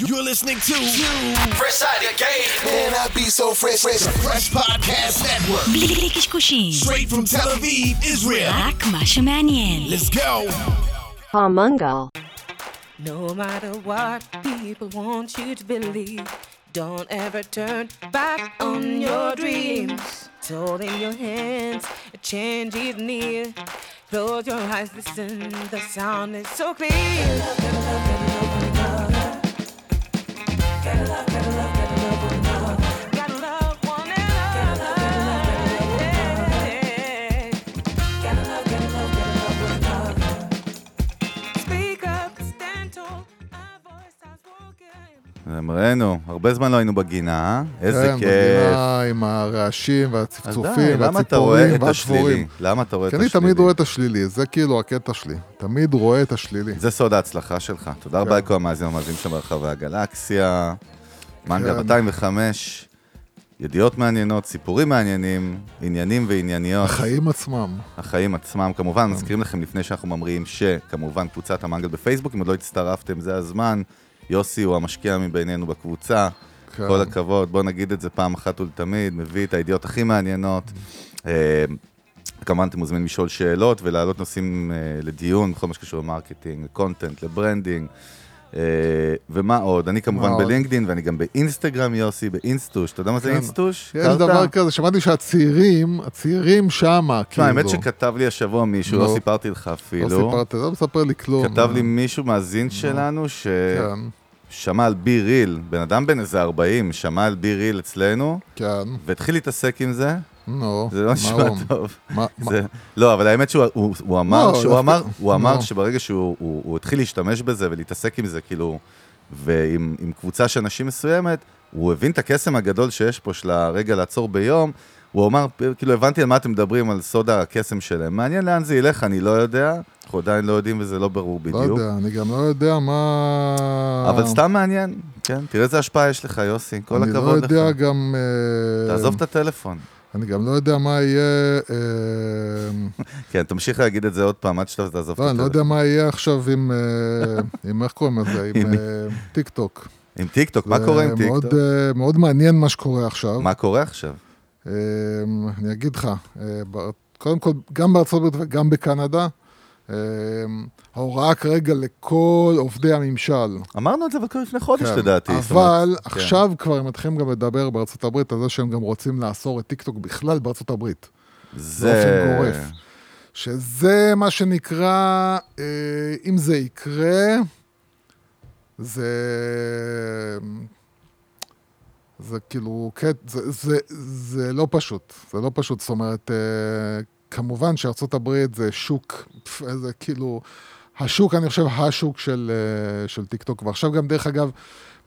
You're listening to Fresh Out of Game. Man, I be so fresh, fresh. Fresh Podcast Network. בלי קשקושים, Straight from Tel Aviv, Israel. רק מה שמעניין. Let's go. Palmungal. No matter what people want you to believe, don't ever turn back on your dreams. It's all in your hands, a change is near. Close your eyes, listen, the sound is so clear. Gotta love. אמרנו, הרבה זמן לא היינו בגינה, איזה כן, כיף. בגינה עם הרעשים והצפצופים די, למה אתה רואה והציפורים את השלילי? והדבורים. למה אתה רואה את כי אני השלילי? תמיד רואה את השלילי, זה כאילו הקטע שלי. תמיד רואה את השלילי. זה סוד ההצלחה שלך. תודה רבה כן. לכל המאזינים המאזינים שם ברחבי הגלקסיה. מנגה כן. 205, ידיעות מעניינות, סיפורים מעניינים, עניינים וענייניות. החיים עצמם. החיים עצמם. כמובן, מזכירים לכם לפני שאנחנו ממריאים שכמובן קבוצת המנגל בפייסבוק, אם עוד לא הצטרפתם, זה הזמן. יוסי הוא המשקיע מבינינו בקבוצה. כן. כל הכבוד, בוא נגיד את זה פעם אחת ולתמיד, מביא את הידיעות הכי מעניינות. אה, כמובן אתם מוזמנים לשאול שאלות ולהעלות נושאים אה, לדיון בכל מה שקשור ל marketing, ל content, ל branding. אה, ומה עוד? אני כמובן? בלינקדין ואני גם באינסטגרם, יוסי, באינסטוש. אתה יודע מה זה כן. אינסטוש? יש הכרת? דבר כזה, שמעתי שהצעירים, הצעירים שמה, כאילו. האמת שכתב לי השבוע מישהו, לא נו. סיפרתי לך לא אפילו. סיפרת, לא מספר לי כלום. כתב לי מישהו מאזין שלנו כן, ששמע על BeReal, בן אדם בן איזה 40, שמע על BeReal אצלנו, כן, והתחיל להתעסק עם זה, נו. זה לא מה נשמע טוב. מה- מה- זה, לא, אבל האמת שהוא הוא, הוא אמר, לא, שהוא דווקא- אמר, הוא אמר לא. שברגע שהוא הוא, הוא התחיל להשתמש בזה ולהתעסק עם זה, כאילו, ועם עם קבוצה של אנשים מסוימת, הוא הבין את הקסם הגדול שיש פה של הרגע לעצור ביום, הוא אמר, כאילו, הבנתי על מה אתם מדברים, על סוד הקסם שלהם. מעניין לאן זה ילך, אני לא יודע, אנחנו עדיין לא יודעים וזה לא ברור לא בדיוק. יודע, אני גם לא יודע מה... אבל סתם מעניין, כן? תראה איזה השפעה יש לך, יוסי, כל אני הכבוד לא יודע לך. גם... אה, תעזוב את הטלפון. אני גם לא יודע מה יהיה... אה, כן, תמשיך להגיד את זה עוד פעם, עד שאתה תעזוב את לא, אני לא הטלפון. יודע מה יהיה עכשיו עם... אה, עם איך קוראים לזה? עם טיקטוק. עם טיקטוק, מה זה קורה עם מאוד, טיקטוק? אה, מאוד מעניין מה שקורה עכשיו. מה קורה עכשיו? אה, אני אגיד לך, אה, קודם כל, גם בארצות הברית וגם בקנדה, אה, ההוראה כרגע לכל עובדי הממשל. אמרנו את זה כבר לפני חודש כן, לדעתי. אבל אומרת, כן. עכשיו כבר הם מתחילים גם לדבר בארצות הברית על זה שהם גם רוצים לאסור את טיקטוק בכלל בארצות הברית. זה... באופן גורף. שזה מה שנקרא, אה, אם זה יקרה, זה... זה כאילו, כן, זה, זה, זה לא פשוט, זה לא פשוט, זאת אומרת, אה, כמובן הברית זה שוק, זה כאילו, השוק, אני חושב, השוק של, אה, של טיקטוק, ועכשיו גם, דרך אגב,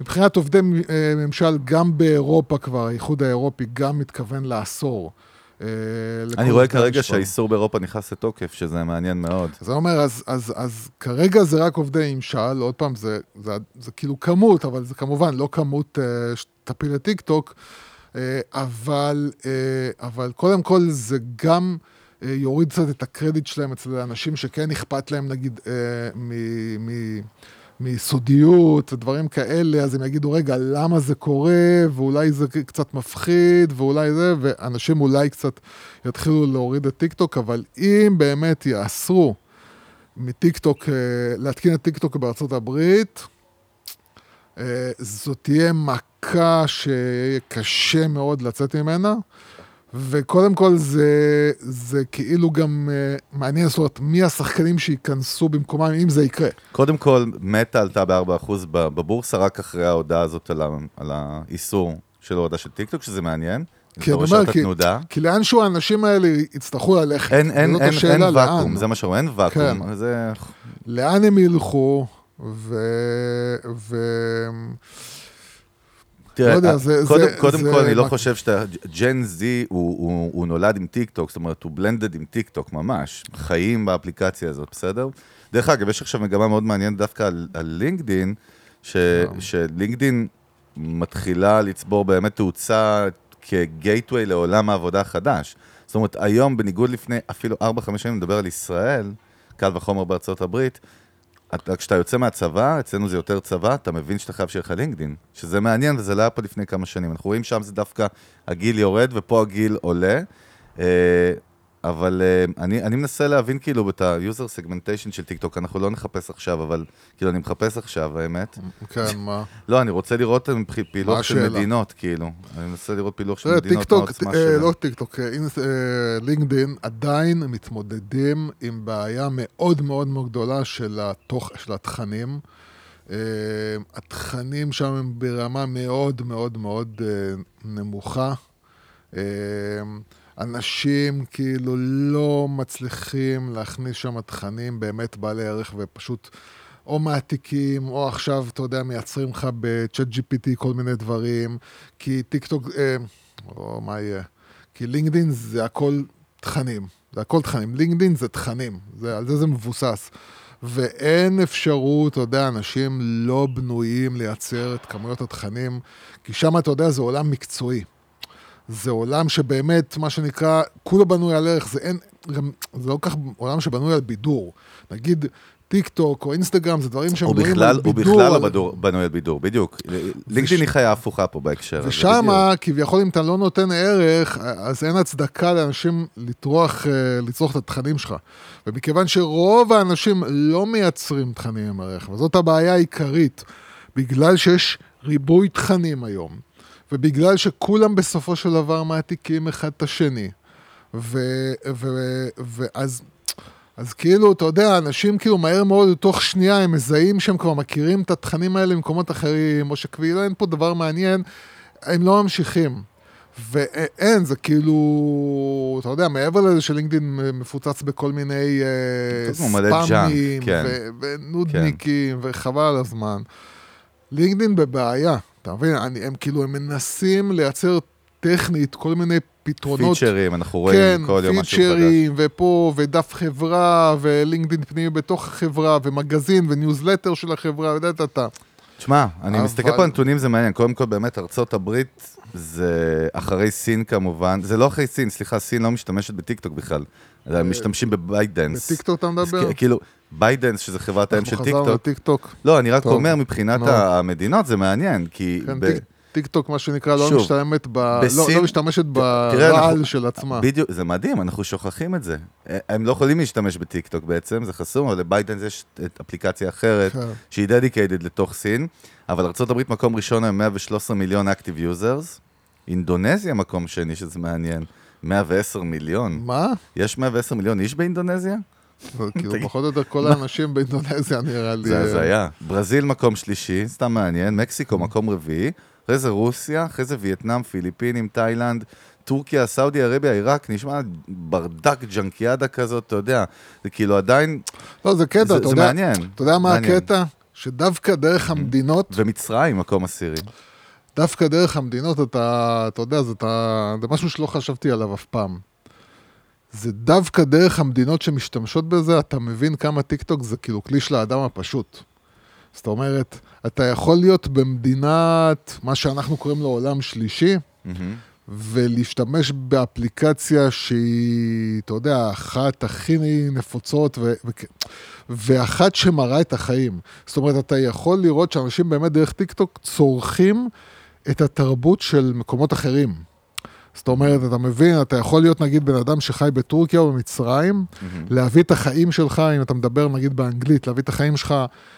מבחינת עובדי אה, ממשל, גם באירופה כבר, האיחוד האירופי גם מתכוון לאסור. אה, אני רואה כרגע. שהאיסור באירופה נכנס לתוקף, שזה מעניין מאוד. זה אומר, אז, אז, אז כרגע זה רק עובדי ממשל, עוד פעם, זה, זה, זה כאילו כמות, אבל זה כמובן לא כמות אה, שתפיל לטיק טוק, אה, אבל, אה, אבל קודם כל זה גם אה, יוריד קצת את הקרדיט שלהם אצל האנשים שכן אכפת להם, נגיד, אה, מ... מ מסודיות ודברים כאלה, אז הם יגידו, רגע, למה זה קורה, ואולי זה קצת מפחיד, ואולי זה, ואנשים אולי קצת יתחילו להוריד את טיקטוק, אבל אם באמת יאסרו מטיקטוק, אה, להתקין את טיקטוק בארצות הברית, אה, זאת תהיה מכה שקשה מאוד לצאת ממנה. וקודם כל זה, זה כאילו גם אה, מעניין, זאת אומרת, מי השחקנים שייכנסו במקומם, אם זה יקרה. קודם כל, מטא עלתה ב-4% בבורסה רק אחרי ההודעה הזאת על ה- על האיסור של ההודעה של טיקטוק, שזה מעניין. כי אני אומר, כי. כי לאנשהו האנשים האלה יצטרכו ללכת. אין, אין, אין, אין השאלה, ואקום, לאן? זה מה שאומרים, אין ואקום. כן. זה... לאן הם ילכו, ו... ו... תראה, לא יודע, זה- קודם, זה- קודם זה כל, אני לא חושב שאתה... Gen Z הוא, הוא, הוא נולד עם טיק טוק, זאת אומרת, הוא blended עם טיק טוק ממש. חיים באפליקציה הזאת, בסדר? דרך אגב, יש עכשיו מגמה מאוד מעניינת דווקא על, על לינקדין, ש, שלינקדין מתחילה לצבור באמת תאוצה כ gateway לעולם העבודה החדש. זאת אומרת, היום, בניגוד לפני אפילו 4-5 שנים, נדבר על ישראל, קל וחומר בארצות הברית, כשאתה יוצא מהצבא, אצלנו זה יותר צבא, אתה מבין שאתה חייב שיהיה לך לינקדין. שזה מעניין, וזה לא היה פה לפני כמה שנים. אנחנו רואים שם זה דווקא הגיל יורד, ופה הגיל עולה. אה, אבל uh, אני, אני מנסה להבין כאילו את ה-user segmentation של טיקטוק, אנחנו לא נחפש עכשיו, אבל כאילו אני מחפש עכשיו, האמת. כן, מה? לא, אני רוצה לראות פילוח של השאלה? מדינות, כאילו. אני מנסה לראות פילוח של תראה, מדינות, מה טיקטוק, העוצמה אה, שלהם. לא טיקטוק, אה, אה, לינקדין עדיין מתמודדים עם בעיה מאוד מאוד מאוד גדולה של התוך, של התכנים. אה, התכנים שם הם ברמה מאוד מאוד מאוד אה, נמוכה. אנשים כאילו לא מצליחים להכניס שם תכנים באמת בעלי ערך ופשוט או מעתיקים, או עכשיו, אתה יודע, מייצרים לך בצ'אט GPT כל מיני דברים, כי טיק טוק, אה, או מה יהיה? כי לינקדין זה הכל תכנים, זה הכל תכנים. לינקדין זה תכנים, זה, על זה זה מבוסס. ואין אפשרות, אתה יודע, אנשים לא בנויים לייצר את כמויות התכנים, כי שם, אתה יודע, זה עולם מקצועי. זה עולם שבאמת, מה שנקרא, כולו בנוי על ערך, זה אין, גם, זה לא כך עולם שבנוי על בידור. נגיד, טיק טוק או אינסטגרם, זה דברים שהם הוא בנויים על הוא בידור. בכלל לא על- בנוי על בידור, בדיוק. לינקדאין היא חיה הפוכה פה בהקשר הזה. ושם. כביכול, אם אתה לא נותן ערך, אז אין הצדקה לאנשים לטרוח, אה, לצרוך את התכנים שלך. ומכיוון שרוב האנשים לא מייצרים תכנים עם ערך, וזאת הבעיה העיקרית, בגלל שיש ריבוי תכנים היום, ובגלל שכולם בסופו של דבר מעתיקים אחד את השני, ו... ו... ואז... אז כאילו, אתה יודע, אנשים כאילו מהר מאוד, תוך שנייה, הם מזהים שהם כבר מכירים את התכנים האלה ממקומות אחרים, או שכאילו אין פה דבר מעניין, הם לא ממשיכים. ואין, זה כאילו, אתה יודע, מעבר לזה שלינקדאין מפוצץ בכל מיני ג'אנק, ספאמים, כן. ו- ונודניקים, וחבל על הזמן. לינקדאין בבעיה, אתה מבין? אני, הם כאילו, הם מנסים לייצר טכנית כל מיני פתרונות. פיצ'רים, אנחנו רואים כן, כל יום משהו חדש. פיצ'רים, ופה, ודף חברה, ולינקדאין פנימי בתוך החברה, ומגזין, וניוזלטר של החברה, יודעת אתה. תשמע, אני אבל- מסתכל פה על נתונים, זה מעניין. קודם כל, באמת, ארצות הברית זה אחרי סין כמובן. זה לא אחרי סין, סליחה, סין לא משתמשת בטיקטוק בכלל. אלא הם משתמשים ב ByteDance. בטיקטוק אתה מדבר? כאילו, ByteDance, שזה חברת האם של אנחנו חזרנו טיקטוק. לטיקטוק. לא, אני רק אומר, מבחינת נו. המדינות זה מעניין, כי... כן, טיק- טיקטוק, מה שנקרא, לא משתמשת ב... לא- בסין- לא משתמשת תראה, ברעל אנחנו- של עצמה. בדיוק, זה מדהים, אנחנו שוכחים את זה. הם לא יכולים להשתמש בטיקטוק בעצם, זה חסום, אבל ל ByteDance יש אפליקציה אחרת, כן. שהיא dedicated לתוך סין, אבל ארה"ב מקום ראשון היום 113 מיליון active users, אינדונזיה מקום שני, שזה מעניין, 110 מיליון. מה? יש 110 מיליון איש באינדונזיה? זה כאילו, פחות או יותר כל האנשים באינדונזיה נראה לי... זה אה, הזיה. ברזיל מקום שלישי, סתם מעניין, מקסיקו מקום רביעי, אחרי זה רוסיה, אחרי זה וייטנאם, פיליפינים, תאילנד, טורקיה, סעודי ערביה, עיראק, נשמע ברדק ג'נקיאדה כזאת, אתה יודע, זה כאילו עדיין, לא, זה קטע, זה- אתה זה יודע... מעניין. אתה יודע מה מעניין. הקטע? שדווקא דרך המדינות, ומצרים מקום עשירי. דווקא דרך המדינות, אתה, אתה יודע, זה, אתה, זה משהו שלא חשבתי עליו אף פעם. זה דווקא דרך המדינות שמשתמשות בזה, אתה מבין כמה טיקטוק זה כאילו כלי של האדם הפשוט. זאת אומרת, אתה יכול להיות במדינת, מה שאנחנו קוראים לו עולם שלישי, מהמם. ולהשתמש באפליקציה שהיא, אתה יודע, אחת הכי נפוצות, ו- ו- ואחת שמראה את החיים. זאת אומרת, אתה יכול לראות שאנשים באמת דרך טיקטוק צורכים את התרבות של מקומות אחרים. זאת אומרת, אתה מבין, אתה יכול להיות נגיד בן אדם שחי בטורקיה או במצרים, להביא את החיים שלך, אם אתה מדבר נגיד באנגלית, להביא את החיים שלך,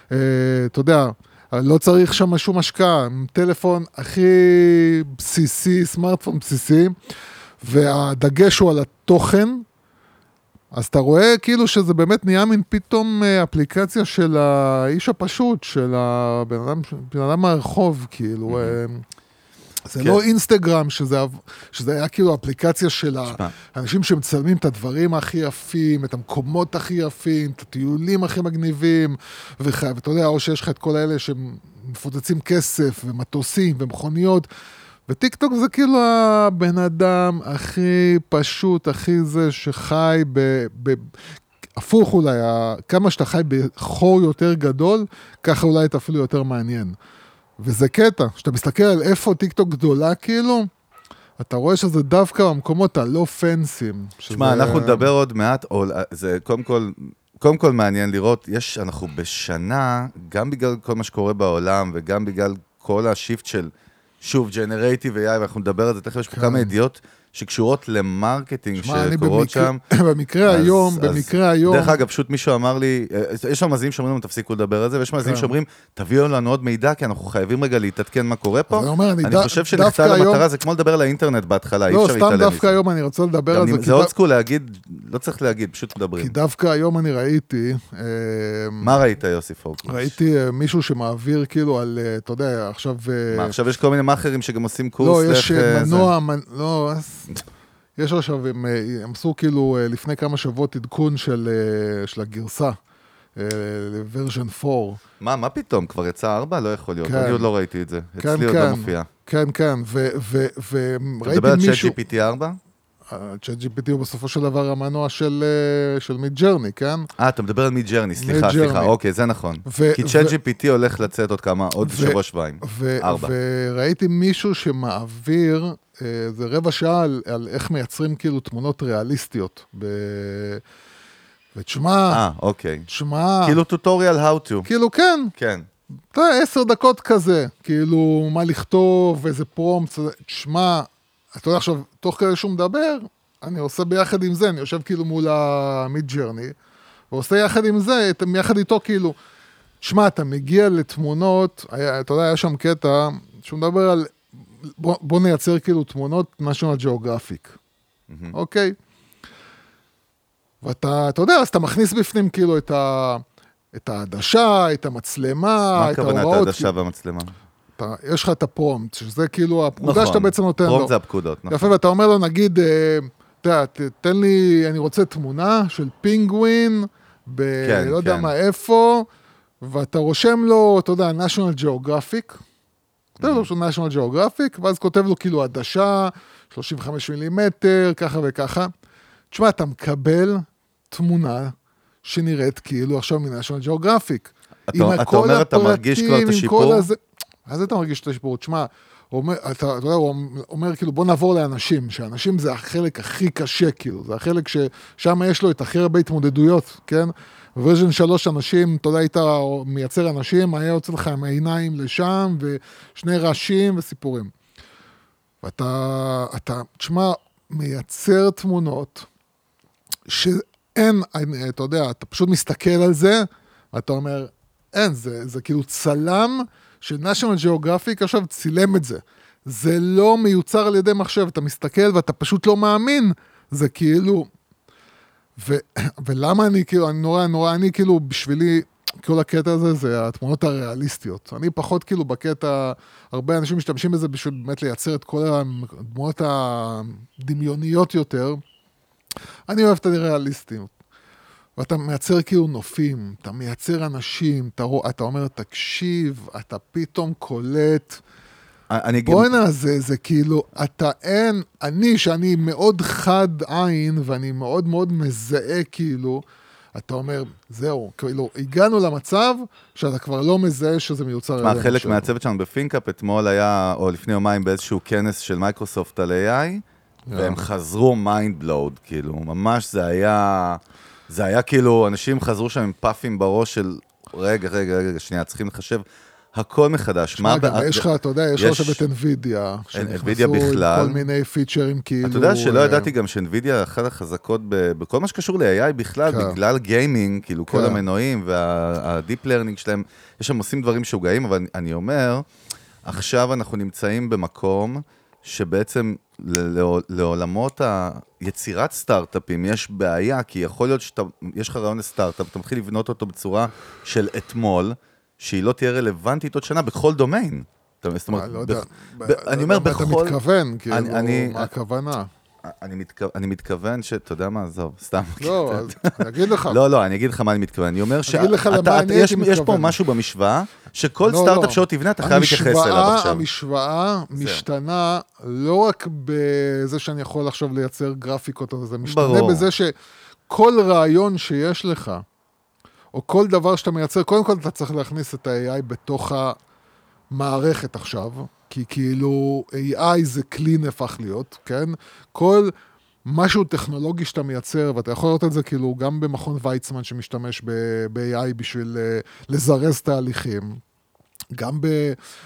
אתה יודע, לא צריך שם שום השקעה, עם טלפון הכי בסיסי, סמארטפון בסיסי, והדגש הוא על התוכן, אז אתה רואה כאילו שזה באמת נהיה מין פתאום אה, אפליקציה של האיש הפשוט, של הבן אדם, בן אדם מהרחוב, כאילו. אה, זה כן. לא אינסטגרם, שזה, שזה היה כאילו אפליקציה של. האנשים שמצלמים את הדברים הכי יפים, את המקומות הכי יפים, את הטיולים הכי מגניבים, וכ- ואתה יודע, או שיש לך את כל האלה שמפוצצים כסף, ומטוסים, ומכוניות, וטיקטוק זה כאילו הבן אדם הכי פשוט, הכי זה שחי ב... ב הפוך אולי, כמה שאתה חי בחור יותר גדול, ככה אולי אתה אפילו יותר מעניין. וזה קטע, כשאתה מסתכל על איפה טיקטוק גדולה כאילו, אתה רואה שזה דווקא במקומות הלא fancyים. שמע, אנחנו נדבר עוד מעט, או, זה קודם כל, קודם כל מעניין לראות, יש, אנחנו בשנה, גם בגלל כל מה שקורה בעולם וגם בגלל כל ה shift של, שוב, generative AI, ואנחנו נדבר על זה תכף, יש פה כן. כמה ידיעות שקשורות למרקטינג שקורות שם. במקרה אז- היום, אז- במקרה היום, דרך אגב, פשוט מישהו אמר לי, אה, יש שם מאזינים שאומרים לנו, תפסיקו לדבר על זה, ויש מאזינים כן. שאומרים, תביאו לנו עוד מידע, כי אנחנו חייבים רגע להתעדכן מה קורה פה. אז אני אומר, אני אני ד- חושב דווקא שלחצה על היום- זה כמו לדבר על האינטרנט בהתחלה, אי לא, אפשר סתם להתעלם דווקא מזה. היום אני רוצה לדבר על זה, זה אולד סקול להגיד, לא צריך להגיד, פשוט מדברים. כי דווקא היום אני ראיתי, אה, מה ראית, יוסי פורקוש? ראיתי אה, מישהו שמעביר כאילו על, אתה יודע, עכשיו... מה, עכשיו יש כל מיני מאכערים שגם עושים קורס לא, יש דרך, זה. מנוע, מנ- לא, אז- יש עכשיו, הם, אה, הם עשו כאילו אה, לפני כמה שבועות עדכון של, אה, של הגרסה, ל version 4. מה, מה פתאום? כבר יצא ארבע? לא יכול להיות. כן. אני עוד לא ראיתי את זה. כן, אצלי עוד לא כן. מופיע. כן, כן, ו- ו- אתה וראיתי מדבר על מישהו... ChatGPT 4? ChatGPT הוא בסופו של דבר המנוע של, אה, של Midjourney, כן? אה, אתה מדבר על Midjourney, סליחה. סליחה, אוקיי, זה נכון. ו- כי ו- ChatGPT הולך לצאת עוד כמה, עוד ו- שבוע שבועיים. ו- ארבע. וראיתי מישהו שמעביר, אה, זה רבע שעה על, על איך מייצרים כאילו תמונות ריאליסטיות. ב... ותשמע, אה, אוקיי. תשמע, כאילו טוטוריאל how to. כאילו כן, כן. אתה יודע, עשר דקות כזה, כאילו, מה לכתוב, איזה פרומפט, תשמע, אתה יודע עכשיו, תוך כדי שהוא מדבר, אני עושה ביחד עם זה, אני יושב כאילו מול המיד ג'רני, ועושה יחד עם זה, יחד איתו כאילו, תשמע, אתה מגיע לתמונות, היה, אתה יודע, היה שם קטע, שהוא מדבר על, בוא, בוא נייצר כאילו תמונות national geographic, אוקיי? ואתה, אתה יודע, אז אתה מכניס בפנים כאילו את ה... את העדשה, את המצלמה, מה הכוונת ההוראות. העדשה והמצלמה? אתה, יש לך את הפרומפט, שזה כאילו הפקודה שאתה בעצם נותן לו. פרומפט זה הפקודות, נכון. יפה, ואתה אומר לו, נגיד, אה, אתה יודע, תן לי, אני רוצה תמונה של פינגווין, ב... כן, לא יודע כן. מה, איפה, ואתה רושם לו, אתה יודע, national geographic, כותב. לו שהוא national geographic, ואז כותב לו כאילו עדשה, 35 מילימטר, ככה וככה. תשמע, אתה מקבל תמונה שנראית כאילו עכשיו מ-national geographic. אתה- עם אתה כל אומר, אתה מרגיש כבר את הפרטים, השיפור? הזה- זה אתה מרגיש את השיפור? תשמע, אומר, אתה, יודע, הוא אומר כאילו בוא נעבור לאנשים, שאנשים זה החלק הכי קשה כאילו, זה החלק ששם יש לו את הכי הרבה התמודדויות, כן? ורז'ן 3 אנשים, אתה יודע, היית מייצר אנשים, היה יוצא לך עם העיניים לשם, ושני רעשים וסיפורים. ואתה, אתה, תשמע, מייצר תמונות שאין, אתה יודע, אתה פשוט מסתכל על זה, ואתה אומר, אין, זה, זה כאילו צלם ש-National Geographic עכשיו צילם את זה. זה לא מיוצר על ידי מחשב, אתה מסתכל ואתה פשוט לא מאמין, זה כאילו... ו, ולמה אני כאילו, אני נורא נורא, אני כאילו, בשבילי, כל הקטע הזה זה התמונות הריאליסטיות. אני פחות כאילו בקטע, הרבה אנשים משתמשים בזה בשביל באמת לייצר את כל הדמויות הדמיוניות יותר. אני אוהב את הריאליסטיות. ואתה מייצר כאילו נופים, אתה מייצר אנשים, אתה, רוא, אתה אומר, תקשיב, אתה פתאום קולט, אני בואנה, זה, זה כאילו, אתה אין, אני, שאני מאוד חד עין, ואני מאוד מאוד מזהה, כאילו, אתה אומר, זהו, כאילו, הגענו למצב שאתה כבר לא מזהה שזה מיוצר מה, חלק. מהצוות שלנו בפינקאפ אתמול היה, או לפני יומיים, באיזשהו כנס של מייקרוסופט על AI, והם חזרו mind blowed, כאילו, ממש זה היה, זה היה כאילו, אנשים חזרו שם עם פאפים בראש של, רגע, רגע, רגע, שנייה, צריכים לחשב הכל מחדש. מה, גם בא- יש לך, אתה יודע, יש לך עכשיו את NVIDIA, שנכנסו עם. כל מיני פיצ'רים, כאילו... אתה יודע שלא אה, ידעתי גם ש NVIDIA אחת החזקות בכל מה שקשור ל-AI בכלל, כן. בגלל גיימינג, כאילו כל כן. המנועים וה-deep learning שלהם, יש שם עושים דברים משוגעים, אבל אני אומר, עכשיו אנחנו נמצאים במקום שבעצם לעולמות היצירת סטארט-אפים יש בעיה, כי יכול להיות שיש לך רעיון לסטארט-אפ, אתה מתחיל לבנות אותו בצורה של אתמול, שהיא לא תהיה רלוונטית עוד שנה בכל דומיין. זאת אומרת, אני לא אני אומר, לא מה בכל... אתה מתכוון, כאילו, מה הכוונה? אני, מתכו... אני מתכוון ש... אתה יודע מה, עזוב, סתם. לא, אני אגיד לך. לא, לא, אני אגיד לך מה אני מתכוון. אני אומר אגיד לך למה אני הייתי יש פה מתכוון. משהו במשוואה, שכל לא, סטארט-אפ לא. שעוד תבנה, אתה חייב להתייחס אליו עכשיו. המשוואה משתנה לא רק בזה שאני יכול עכשיו לייצר גרפיקות, אבל זה משתנה. בזה שכל רעיון שיש לך, או כל דבר שאתה מייצר, קודם כל אתה צריך להכניס את ה-AI בתוך המערכת עכשיו, כי כאילו AI זה כלי נהפך להיות, כן? כל משהו טכנולוגי שאתה מייצר, ואתה יכול לראות את זה כאילו גם במכון ויצמן שמשתמש ב-AI בשביל אה, לזרז תהליכים. גם ב...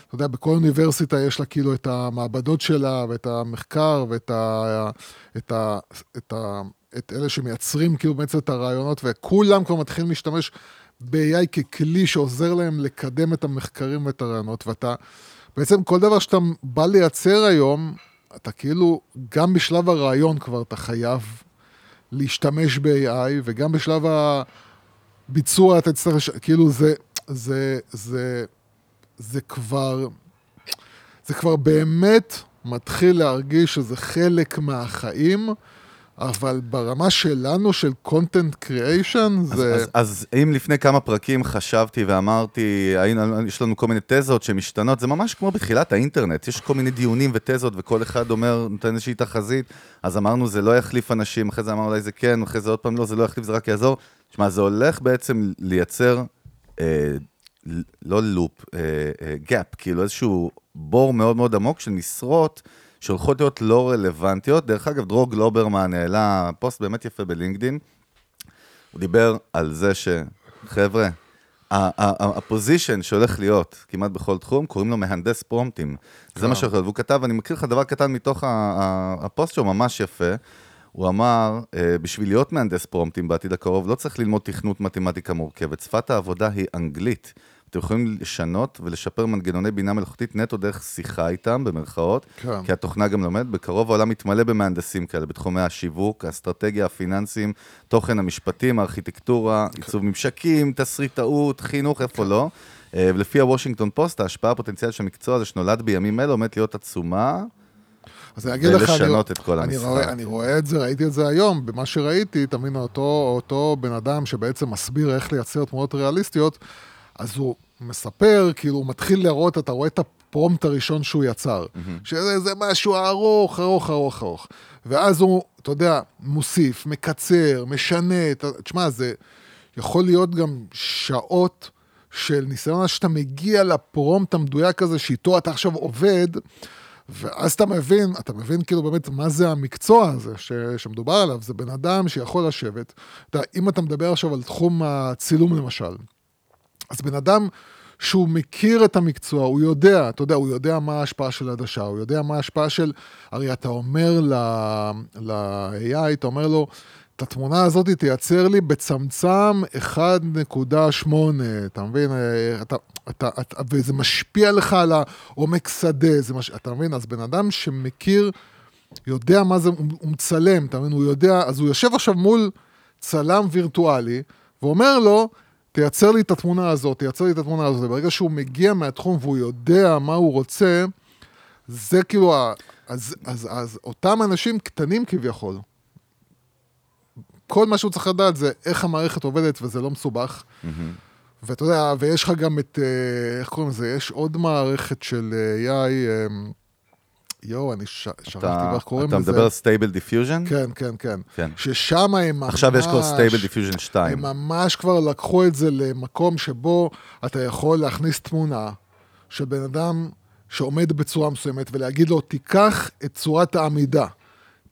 אתה יודע, בכל אוניברסיטה יש לה כאילו את המעבדות שלה, ואת המחקר, ואת ה... את ה... את ה... את אלה שמייצרים כאילו בעצם את הרעיונות, וכולם כבר מתחילים להשתמש ב-AI ככלי שעוזר להם לקדם את המחקרים ואת הרעיונות, ואתה... בעצם כל דבר שאתה בא לייצר היום, אתה כאילו, גם בשלב הרעיון כבר אתה חייב להשתמש ב-AI, וגם בשלב הביצוע אתה תצטרך, כאילו זה, זה, זה, זה כבר, זה כבר באמת מתחיל להרגיש שזה חלק מהחיים. אבל ברמה שלנו, של content creation, זה... אז, אז, אז אם לפני כמה פרקים חשבתי ואמרתי, יש לנו כל מיני תזות שמשתנות, זה ממש כמו בתחילת האינטרנט, יש כל מיני דיונים ותזות, וכל אחד אומר, נותן איזושהי תחזית, אז אמרנו, זה לא יחליף אנשים, אחרי זה אמרנו, אולי זה כן, אחרי זה עוד פעם לא, זה לא יחליף, זה רק יעזור. תשמע, זה הולך בעצם לייצר, אה, לא loop, אה, אה, gap, כאילו איזשהו בור מאוד מאוד עמוק של משרות. שהולכות להיות לא רלוונטיות. דרך אגב, דרור גלוברמן העלה פוסט באמת יפה ב LinkedIn. הוא דיבר על זה שחבר'ה, ה position שהולך להיות כמעט בכל תחום, קוראים לו מהנדס פרומפטים. זה מה שהולך להיות. והוא כתב, אני מכיר לך דבר קטן מתוך הפוסט שלו, ממש יפה. הוא אמר, אה, בשביל להיות מהנדס פרומפטים בעתיד הקרוב, לא צריך ללמוד תכנות מתמטיקה מורכבת. שפת העבודה היא אנגלית. אתם יכולים לשנות ולשפר מנגנוני בינה מלאכותית נטו דרך שיחה איתם, במרכאות, כן. כי התוכנה גם לומדת. בקרוב העולם מתמלא במהנדסים כאלה, בתחומי השיווק, האסטרטגיה, הפיננסים, תוכן המשפטים, הארכיטקטורה, כן. עיצוב ממשקים, תסריטאות, חינוך, איפה כן. לא. אה, ולפי הוושינגטון פוסט, ההשפעה הפוטנציאלית של המקצוע הזה שנולד בימים אלה עומדת להיות עצומה. אז אני אגיד לך, אני, את כל אני, רואה, אני רואה את זה, ראיתי את זה היום, במה שראיתי, תמיד אותו, אותו בן אדם שבעצם מסביר איך לייצר תמונות ריאליסטיות, אז הוא מספר, כאילו, הוא מתחיל להראות, אתה רואה את הפרומפט הראשון שהוא יצר, mm-hmm. שזה משהו ארוך, ארוך, ארוך, ארוך. ואז הוא, אתה יודע, מוסיף, מקצר, משנה, תשמע, זה יכול להיות גם שעות של ניסיון שאתה מגיע לפרומפט המדויק הזה, שאיתו אתה עכשיו עובד, ואז אתה מבין, אתה מבין כאילו באמת מה זה המקצוע הזה ש, שמדובר עליו, זה בן אדם שיכול לשבת. אתה יודע, אם אתה מדבר עכשיו על תחום הצילום למשל, אז בן אדם שהוא מכיר את המקצוע, הוא יודע, אתה יודע, הוא יודע מה ההשפעה של עדשה, הוא יודע מה ההשפעה של... הרי אתה אומר ל-AI, אתה אומר לו, את התמונה הזאת תייצר לי בצמצם 1.8, אתה מבין? אתה, אתה, אתה, וזה משפיע לך על העומק שדה, זה מש, אתה מבין? אז בן אדם שמכיר, יודע מה זה, הוא, הוא מצלם, אתה מבין? הוא יודע, אז הוא יושב עכשיו מול צלם וירטואלי, ואומר לו, תייצר לי את התמונה הזאת, תייצר לי את התמונה הזאת. ברגע שהוא מגיע מהתחום והוא יודע מה הוא רוצה, זה כאילו, ה... אז, אז, אז אותם אנשים קטנים כביכול, כל מה שהוא צריך לדעת זה איך המערכת עובדת וזה לא מסובך. Mm-hmm. ואתה יודע, ויש לך גם את, אה, איך קוראים לזה, יש עוד מערכת של אה, AI, אמ, יואו, אני ש... שכחתי איך קוראים לזה. אתה מדבר על Stable Diffusion? כן, כן, כן. כן. ששם הם ממש... עכשיו יש כבר Stable Diffusion 2. הם ממש כבר לקחו את זה למקום שבו אתה יכול להכניס תמונה של בן אדם שעומד בצורה מסוימת ולהגיד לו, תיקח את צורת העמידה.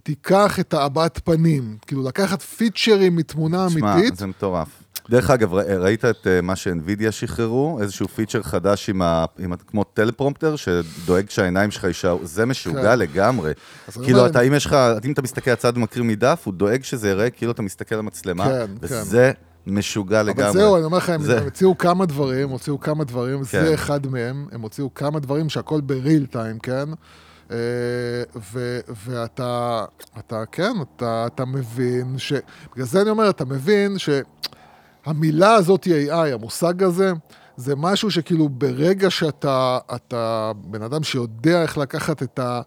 תיקח את הבעת פנים, כאילו לקחת פיצ'רים מתמונה אמיתית. שמע, זה מטורף. דרך אגב, ראית את אה, מה שאנווידיה שחררו? איזשהו פיצ'ר חדש עם ה... עם ה כמו טלפרומפטר, שדואג שהעיניים שלך יישארו, זה משוגע כן. לגמרי. כאילו, אתה, אם יש לך, אם אתה מסתכל הצד ומקריא מדף, הוא דואג שזה יראה כאילו אתה מסתכל על המצלמה, כן, וזה כן. משוגע לגמרי. אבל זהו, אני אומר לך, הם זה... הוציאו כמה דברים, הוציאו כמה דברים, כן. זה אחד מהם, הם הוציאו כמה דברים שהכל בריל טיים, כן? Uh, ו, ואתה, אתה, כן, אתה, אתה מבין ש... בגלל זה אני אומר, אתה מבין ש... המילה הזאת היא AI, המושג הזה, זה משהו שכאילו ברגע שאתה אתה בן אדם שיודע איך לקחת את, ה,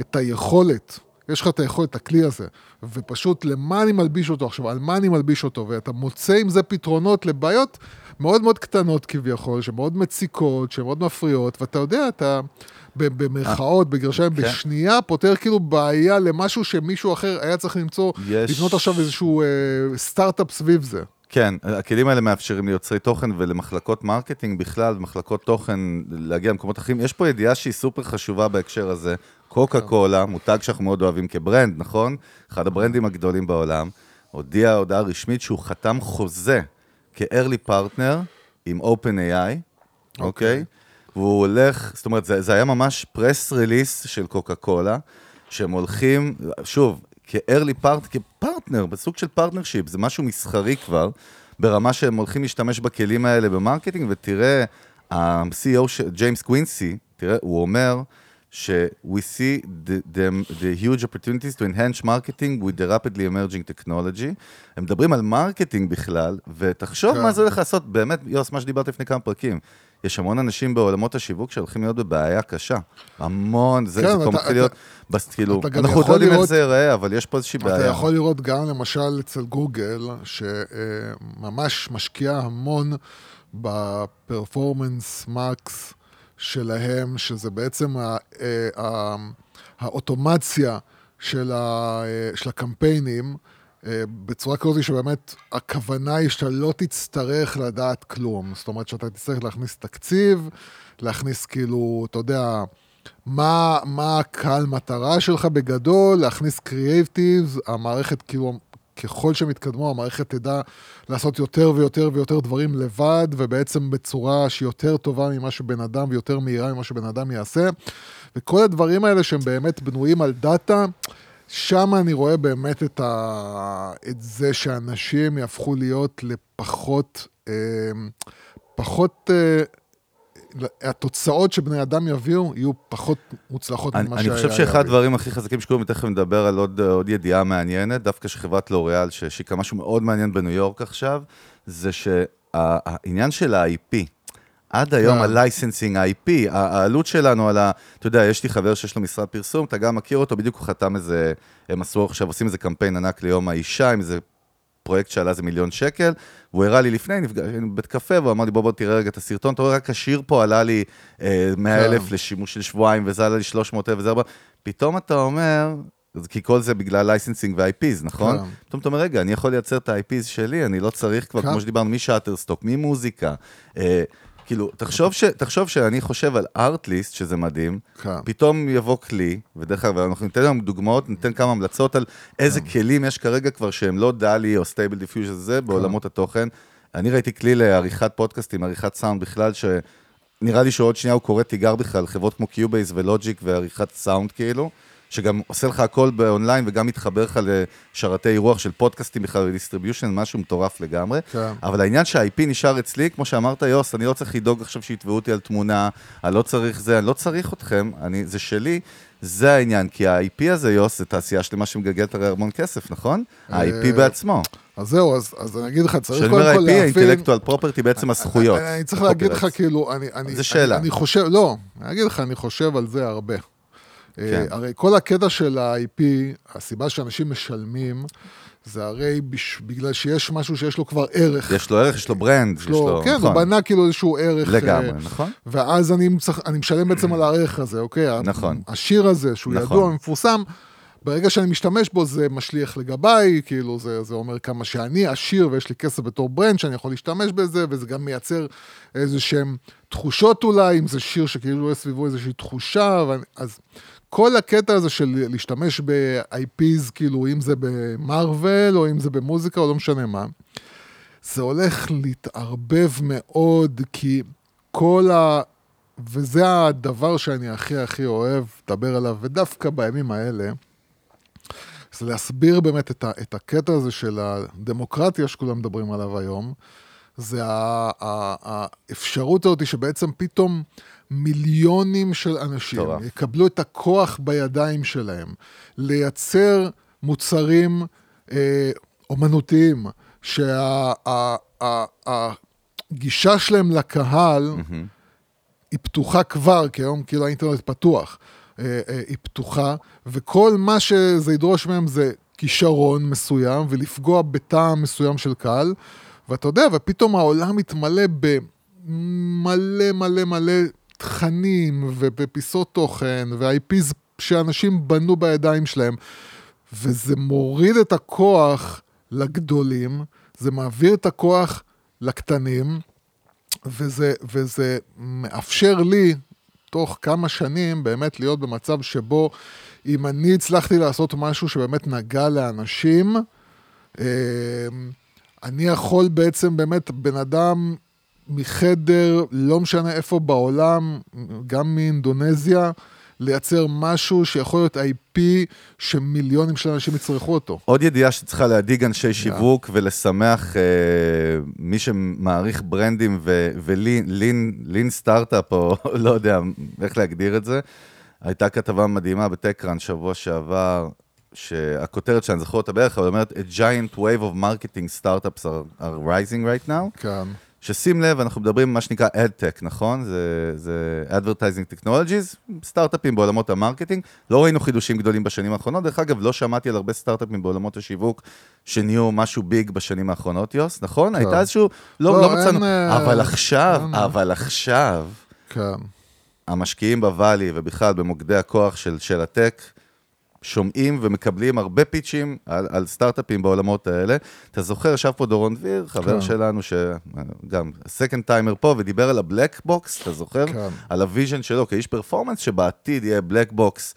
את היכולת, יש לך את היכולת, את הכלי הזה, ופשוט למה אני מלביש אותו עכשיו, על מה אני מלביש אותו, ואתה מוצא עם זה פתרונות לבעיות מאוד מאוד קטנות כביכול, שמאוד מציקות, שמאוד מפריעות, ואתה יודע, אתה במרכאות, בגרשיים, כן. בשנייה פותר כאילו בעיה למשהו שמישהו אחר היה צריך למצוא, יש... לבנות עכשיו איזשהו אה, סטארט-אפ סביב זה. כן, הכלים האלה מאפשרים ליוצרי תוכן ולמחלקות marketing בכלל, ומחלקות תוכן להגיע למקומות אחרים. יש פה ידיעה שהיא סופר חשובה בהקשר הזה. קוקה קולה, מותג שאנחנו מאוד אוהבים כ brand, נכון? אחד הברנדים הגדולים בעולם, הודיע הודעה רשמית שהוא חתם חוזה כ-early partner עם OpenAI, אוקיי? והוא הולך, זאת אומרת, זה, זה היה ממש press release של קוקה קולה, שהם הולכים, שוב, כ-early part, כפרטנר, בסוג של partnership, זה משהו מסחרי כבר, ברמה שהם הולכים להשתמש בכלים האלה ב marketing, ותראה, ה-CEO שלה, ג'יימס קווינסי, תראה, הוא אומר, ש- we see the, the, the huge opportunities to enhance marketing with the rapidly emerging technology. הם מדברים על marketing בכלל, ותחשוב כן. מה זה הולך לעשות, באמת, יוס, מה שדיברת לפני כמה פרקים. יש המון אנשים בעולמות השיווק שהולכים להיות בבעיה קשה. המון, זה, כן, זה כבר מתחיל להיות, בס, כאילו, אנחנו עוד לא יודעים איך זה ייראה, אבל יש פה איזושהי בעיה. אתה יכול לראות גם למשל אצל גוגל, שממש משקיע המון בפרפורמנס מקס שלהם, שזה בעצם ה- אה, ה- האוטומציה של ה- אה, של הקמפיינים. אה, בצורה כזאת שבאמת הכוונה היא שאתה לא תצטרך לדעת כלום. זאת אומרת שאתה תצטרך להכניס תקציב, להכניס כאילו, אתה יודע, מה, מה הקהל מטרה שלך בגדול, להכניס קריאייטיבס, המערכת כאילו, ככל שהם יתקדמו, המערכת תדע לעשות יותר ויותר ויותר דברים לבד, ובעצם בצורה שהיא יותר טובה ממה שבן אדם ויותר מהירה ממה שבן אדם יעשה. וכל הדברים האלה שהם באמת בנויים על דאטה, שם אני רואה באמת את, ה... את זה שאנשים יהפכו להיות לפחות, אה, פחות, אה, התוצאות שבני אדם יביאו יהיו פחות מוצלחות אני, ממה אני שהיה. חושב שאחד. הדברים הכי חזקים שקורים, ותכף נדבר על עוד, עוד ידיעה מעניינת, דווקא שחברת לוריאל, שהשיקה משהו מאוד מעניין בניו יורק עכשיו, זה שהעניין של ה-IP, עד היום כן. ה licensing, ה-IP, העלות שלנו על ה... אתה יודע, יש לי חבר שיש לו משרד פרסום, אתה גם מכיר אותו, בדיוק הוא חתם איזה... הם עשו עכשיו, עושים איזה קמפיין ענק ליום האישה, עם איזה פרויקט שעלה איזה מיליון שקל, והוא הראה לי לפני, נפגש, היינו בבית קפה, והוא אמר לי, בוא בוא תראה רגע את הסרטון, אתה רואה, רק השיר פה עלה לי אה, 100 אלף כן. לשימוש של שבועיים, וזה עלה לי 300 אלף וזה הרבה, פתאום אתה אומר, כי כל זה בגלל licensing ו-IPs, נכון? כן. פתאום אתה אומר, רגע, אני יכול לייצר את ה-IPs שלי, אני לא צריך כבר, כן. כמו שדיברנו, מ Shutterstock, ממוזיקה. אה, כאילו, תחשוב, ש, תחשוב שאני חושב על Artlist, שזה מדהים, כן. פתאום יבוא כלי, ודרך אגב, אנחנו ניתן היום דוגמאות, ניתן כמה המלצות על איזה כן. כלים יש כרגע כבר שהם לא DALL-E או Stable Diffusion זה בעולמות התוכן. אני ראיתי כלי לעריכת פודקאסטים, עריכת סאונד בכלל, שנראה לי שעוד שנייה הוא קורא תיגר בכלל, חברות כמו Cubase ו Logic ועריכת סאונד כאילו, שגם עושה לך הכל באונליין וגם מתחבר לך לשרתי אירוח של פודקאסטים בכלל ו distribution, משהו מטורף לגמרי. כן. אבל העניין שה-IP נשאר אצלי, כמו שאמרת, יוס, אני לא צריך לדאוג עכשיו שיתבעו אותי על תמונה, אני לא צריך זה, אני לא צריך אתכם, אני, זה שלי, זה העניין, כי ה-IP הזה, יוס, זה תעשייה שלמה שמגלגלת הרי המון כסף, נכון? ה-IP אה, בעצמו. אז זהו, אז, אז אני אגיד לך, צריך כשאני קודם אומר כל IP, להבין... האינטלקטואל פרופרטי בעצם הזכויות. אני, אני צריך להגיד לך. כאילו, אני, אני, זה שאלה. אני, אני חושב, לא, אני אגיד לך, אני חושב על זה הרבה. כן. כן. הרי כל הקטע של ה-IP, הסיבה שאנשים משלמים, זה הרי בש, בגלל שיש משהו שיש לו כבר ערך. יש לו ערך, יש לו ברנד, יש לו, כן, נכון. הוא בנה כאילו איזשהו ערך. לגמרי, אה, נכון? ואז אני, צריך, אני משלם בעצם על הערך הזה, אוקיי? נכון. השיר הזה, שהוא נכון. ידוע, מפורסם, ברגע שאני משתמש בו, זה משליך לגביי, כאילו, זה, זה אומר כמה שאני עשיר ויש לי כסף בתור ברנד, שאני יכול להשתמש בזה, וזה גם מייצר איזה שהם תחושות אולי, אם זה שיר שכאילו יש סביבו איזושהי תחושה, ואני, אז כל הקטע הזה של להשתמש ב-IPs, כאילו, אם זה במרוויל, או אם זה במוזיקה, או לא משנה מה, זה הולך להתערבב מאוד, כי כל ה... וזה הדבר שאני הכי הכי אוהב לדבר עליו, ודווקא בימים האלה, זה להסביר באמת את, ה, את הקטע הזה של הדמוקרטיה שכולם מדברים עליו היום, זה האפשרות הזאת שבעצם פתאום מיליונים של אנשים מטורף. יקבלו את הכוח בידיים שלהם, לייצר מוצרים אה, אומנותיים, שהגישה שלהם לקהל, היא פתוחה כבר, כי היום כאילו האינטרנט פתוח. אה, אה, היא פתוחה, וכל מה שזה ידרוש מהם זה כישרון מסוים, ולפגוע בטעם מסוים של קהל. ואתה יודע, ופתאום העולם מתמלא במלא מלא מלא תכנים, ופיסות תוכן, ו-IPs שאנשים בנו בידיים שלהם. וזה מוריד את הכוח לגדולים, זה מעביר את הכוח לקטנים, וזה, וזה מאפשר לי, תוך כמה שנים באמת להיות במצב שבו אם אני הצלחתי לעשות משהו שבאמת נגע לאנשים, אה, אני יכול בעצם באמת, בן אדם מחדר, לא משנה איפה בעולם, גם מאינדונזיה, לייצר משהו שיכול להיות IP שמיליונים של אנשים יצרכו אותו. עוד ידיעה שצריכה להדאיג אנשי שיווק ולשמח אה, מי שמעריך ברנדים ו lean startup, או לא יודע איך להגדיר את זה. הייתה כתבה מדהימה ב TechCrunch שבוע שעבר, שהכותרת שאני זוכר אותה בערך, אבל אומרת, A giant wave of marketing startups are, are rising right now. כן. ששים לב, אנחנו מדברים מה שנקרא AdTech, נכון? זה, זה Advertising Technologies, סטארט-אפים בעולמות ה marketing. לא ראינו חידושים גדולים בשנים האחרונות. דרך אגב, לא שמעתי על הרבה סטארט-אפים בעולמות השיווק שנהיו משהו big בשנים האחרונות, יוס, נכון? כן. הייתה איזשהו... לא, לא, לא מצאנו... אה, אבל עכשיו, אין... אבל עכשיו... כן. המשקיעים ב Valley ובכלל במוקדי הכוח של, של ה tech, שומעים ומקבלים הרבה פיצ'ים על, על סטארט-אפים בעולמות האלה. אתה זוכר, ישב פה דורון דביר, חבר כן. שלנו, שגם second timer פה, ודיבר על ה black box, אתה זוכר? כן. על ה vision שלו כאיש performance, שבעתיד יהיה black box.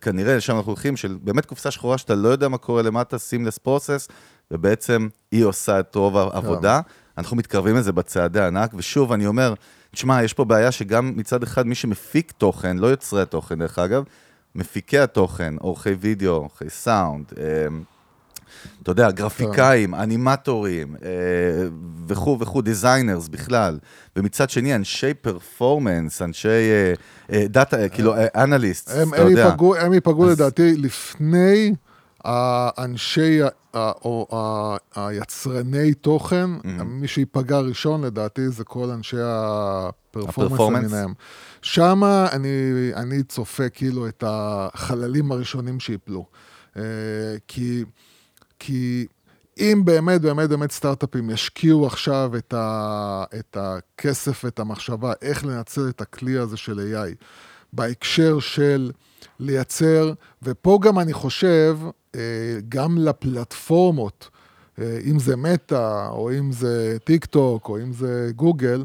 כנראה לשם אנחנו הולכים, של באמת קופסה שחורה שאתה לא יודע מה קורה למטה, seamless process, ובעצם היא עושה את רוב העבודה. כן. אנחנו מתקרבים לזה בצעדי ענק, ושוב, אני אומר, תשמע, יש פה בעיה שגם מצד אחד מי שמפיק תוכן, לא יוצרי התוכן דרך אגב, מפיקי התוכן, עורכי וידאו, עורכי סאונד, אה, אתה יודע, גרפיקאים, אנימטורים אה, וכו' וכו', designers בכלל. ומצד שני, אנשי performance, אנשי דאטה, כאילו, אנליסט, אתה יודע. הם ייפגעו לדעתי לפני האנשי, או היצרני תוכן, mm-hmm. מי שייפגע ראשון לדעתי זה כל אנשי הפרפורמנס למיניהם. שם אני, אני צופה כאילו את החללים הראשונים שיפלו. אה, כי, כי אם באמת, באמת, באמת סטארט-אפים ישקיעו עכשיו את, ה, את הכסף ואת המחשבה איך לנצל את הכלי הזה של AI בהקשר של לייצר, ופה גם אני חושב, גם לפלטפורמות, אה, אם זה מטא, או אם זה טיק טוק, או אם זה גוגל,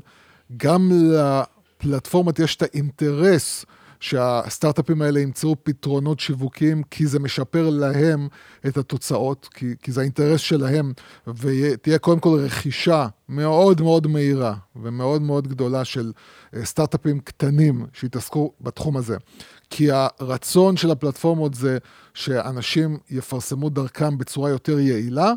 גם לפלטפורמות יש את האינטרס שהסטארט-אפים האלה ימצאו פתרונות שיווקים, כי זה משפר להם את התוצאות, כי, כי זה האינטרס שלהם, ותהיה קודם כל רכישה מאוד מאוד מהירה ומאוד מאוד גדולה של אה, סטארט-אפים קטנים שיתעסקו בתחום הזה. כי הרצון של הפלטפורמות זה שאנשים יפרסמו דרכם בצורה יותר יעילה,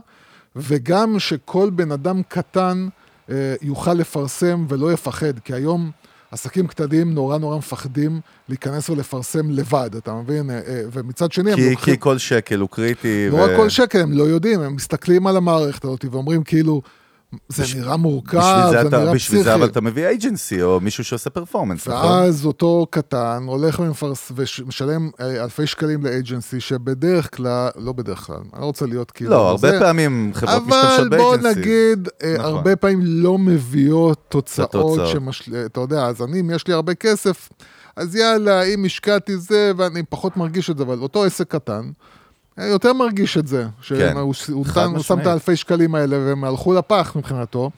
וגם שכל בן אדם קטן אה, יוכל לפרסם ולא יפחד, כי היום עסקים קטנים נורא נורא מפחדים להיכנס ולפרסם לבד, אתה מבין? אה, אה, ומצד שני כי, הם לוקחים... כי כל שקל הוא קריטי. לא ו... רק כל שקל, הם לא יודעים, הם מסתכלים על המערכת הזאת ואומרים כאילו... זה בש... נראה מורכב, זה, זה נראה פסיכי. בשביל זה אבל אתה מביא אייג'נסי, או מישהו שעושה פרפורמנס, נכון? ואז אותו קטן הולך ומפרס... ומשלם אה, אלפי שקלים לאייג'נסי, שבדרך כלל, לא בדרך כלל, אני לא רוצה להיות כאילו... לא, הרבה זה, פעמים חברות משתמשות באייג'נסי. אבל בוא נגיד, אה, נכון. הרבה פעמים לא מביאות תוצאות שמש... אתה יודע, אז אני, אם יש לי הרבה כסף, אז יאללה, אם השקעתי זה, ואני פחות מרגיש את זה, אבל אותו עסק קטן, יותר מרגיש את זה, כן, שהוא הוא שם את האלפי שקלים האלה והם הלכו לפח מבחינתו,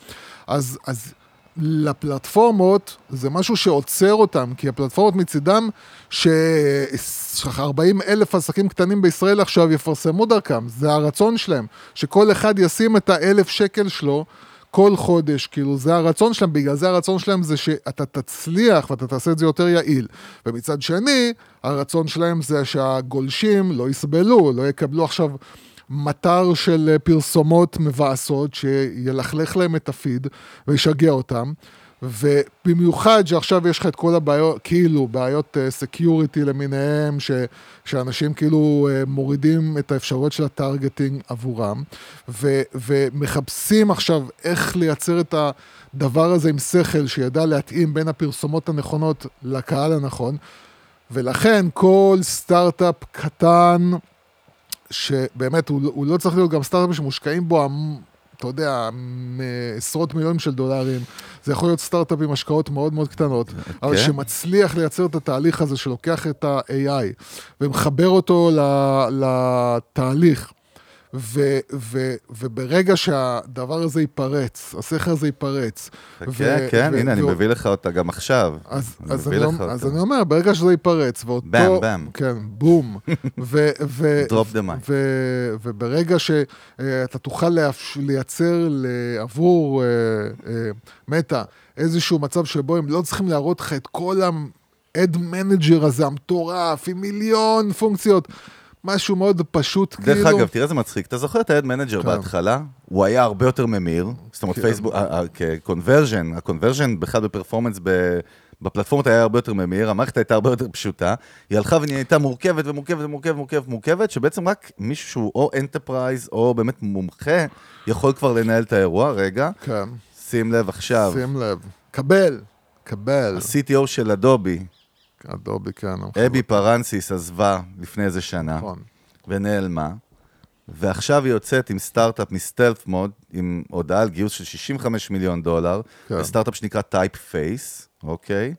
אז, אז לפלטפורמות זה משהו שעוצר אותם, כי הפלטפורמות מצידם, ש-40 אלף עסקים קטנים בישראל עכשיו יפרסמו דרכם, זה הרצון שלהם, שכל אחד ישים את האלף שקל שלו. כל חודש, כאילו זה הרצון שלהם, בגלל זה הרצון שלהם זה שאתה תצליח ואתה תעשה את זה יותר יעיל. ומצד שני, הרצון שלהם זה שהגולשים לא יסבלו, לא יקבלו עכשיו מטר של פרסומות מבאסות שילכלך להם את הפיד וישגע אותם. ובמיוחד שעכשיו יש לך את כל הבעיות, כאילו, בעיות security uh, למיניהם, ש, שאנשים כאילו uh, מורידים את האפשרויות של ה targeting עבורם, ו, ומחפשים עכשיו איך לייצר את הדבר הזה עם שכל, שידע להתאים בין הפרסומות הנכונות לקהל הנכון, ולכן כל סטארט-אפ קטן, שבאמת הוא, הוא לא צריך להיות גם סטארט-אפ שמושקעים בו אתה יודע, עשרות מיליונים של דולרים. זה יכול להיות סטארט-אפ עם השקעות מאוד מאוד קטנות, okay. אבל כן. שמצליח לייצר את התהליך הזה, שלוקח את ה-AI ומחבר אותו לתהליך, ו, ו, וברגע שהדבר הזה ייפרץ, הסכר הזה ייפרץ. כן, כן, הנה, אני מביא לך אותה גם עכשיו. אז, אני אז, אני, אומר- אז אותה. אני אומר, ברגע שזה ייפרץ, ואותו... באם, באם. כן, בום. ו, ו, mic. ו, וברגע שאתה תוכל לאפש, לייצר עבור אה, אה, מטא איזשהו מצב שבו הם לא צריכים להראות לך את כל ה-ad manager הזה המטורף, עם מיליון פונקציות, משהו מאוד פשוט, דרך כאילו... אגב, תראה איזה מצחיק, אתה זוכר את ה-ad manager כן. בהתחלה? הוא היה הרבה יותר ממיר, זאת אומרת כן. פייסבוק, כ-conversion, ה-conversion בכלל ב performance ב- בפלטפורמות היה הרבה יותר ממיר, המערכת הייתה הרבה יותר פשוטה, היא הלכה ונהייתה מורכבת ומורכבת ומורכבת ומורכבת ומורכבת, שבעצם רק מישהו שהוא או enterprise או באמת מומחה, יכול כבר לנהל את האירוע. רגע, כן, שים לב עכשיו, שים לב. קבל, קבל. ה-CTO של Adobe, Adobe, כן. אביי פרסניס עזב לפני איזה שנה. נכון. ונעלמה, ועכשיו היא יוצאת עם סטארט-אפ מ stealth mode, עם הודעה על גיוס של 65 מיליון דולר, כן. סטארט-אפ שנקרא Typeface, אוקיי?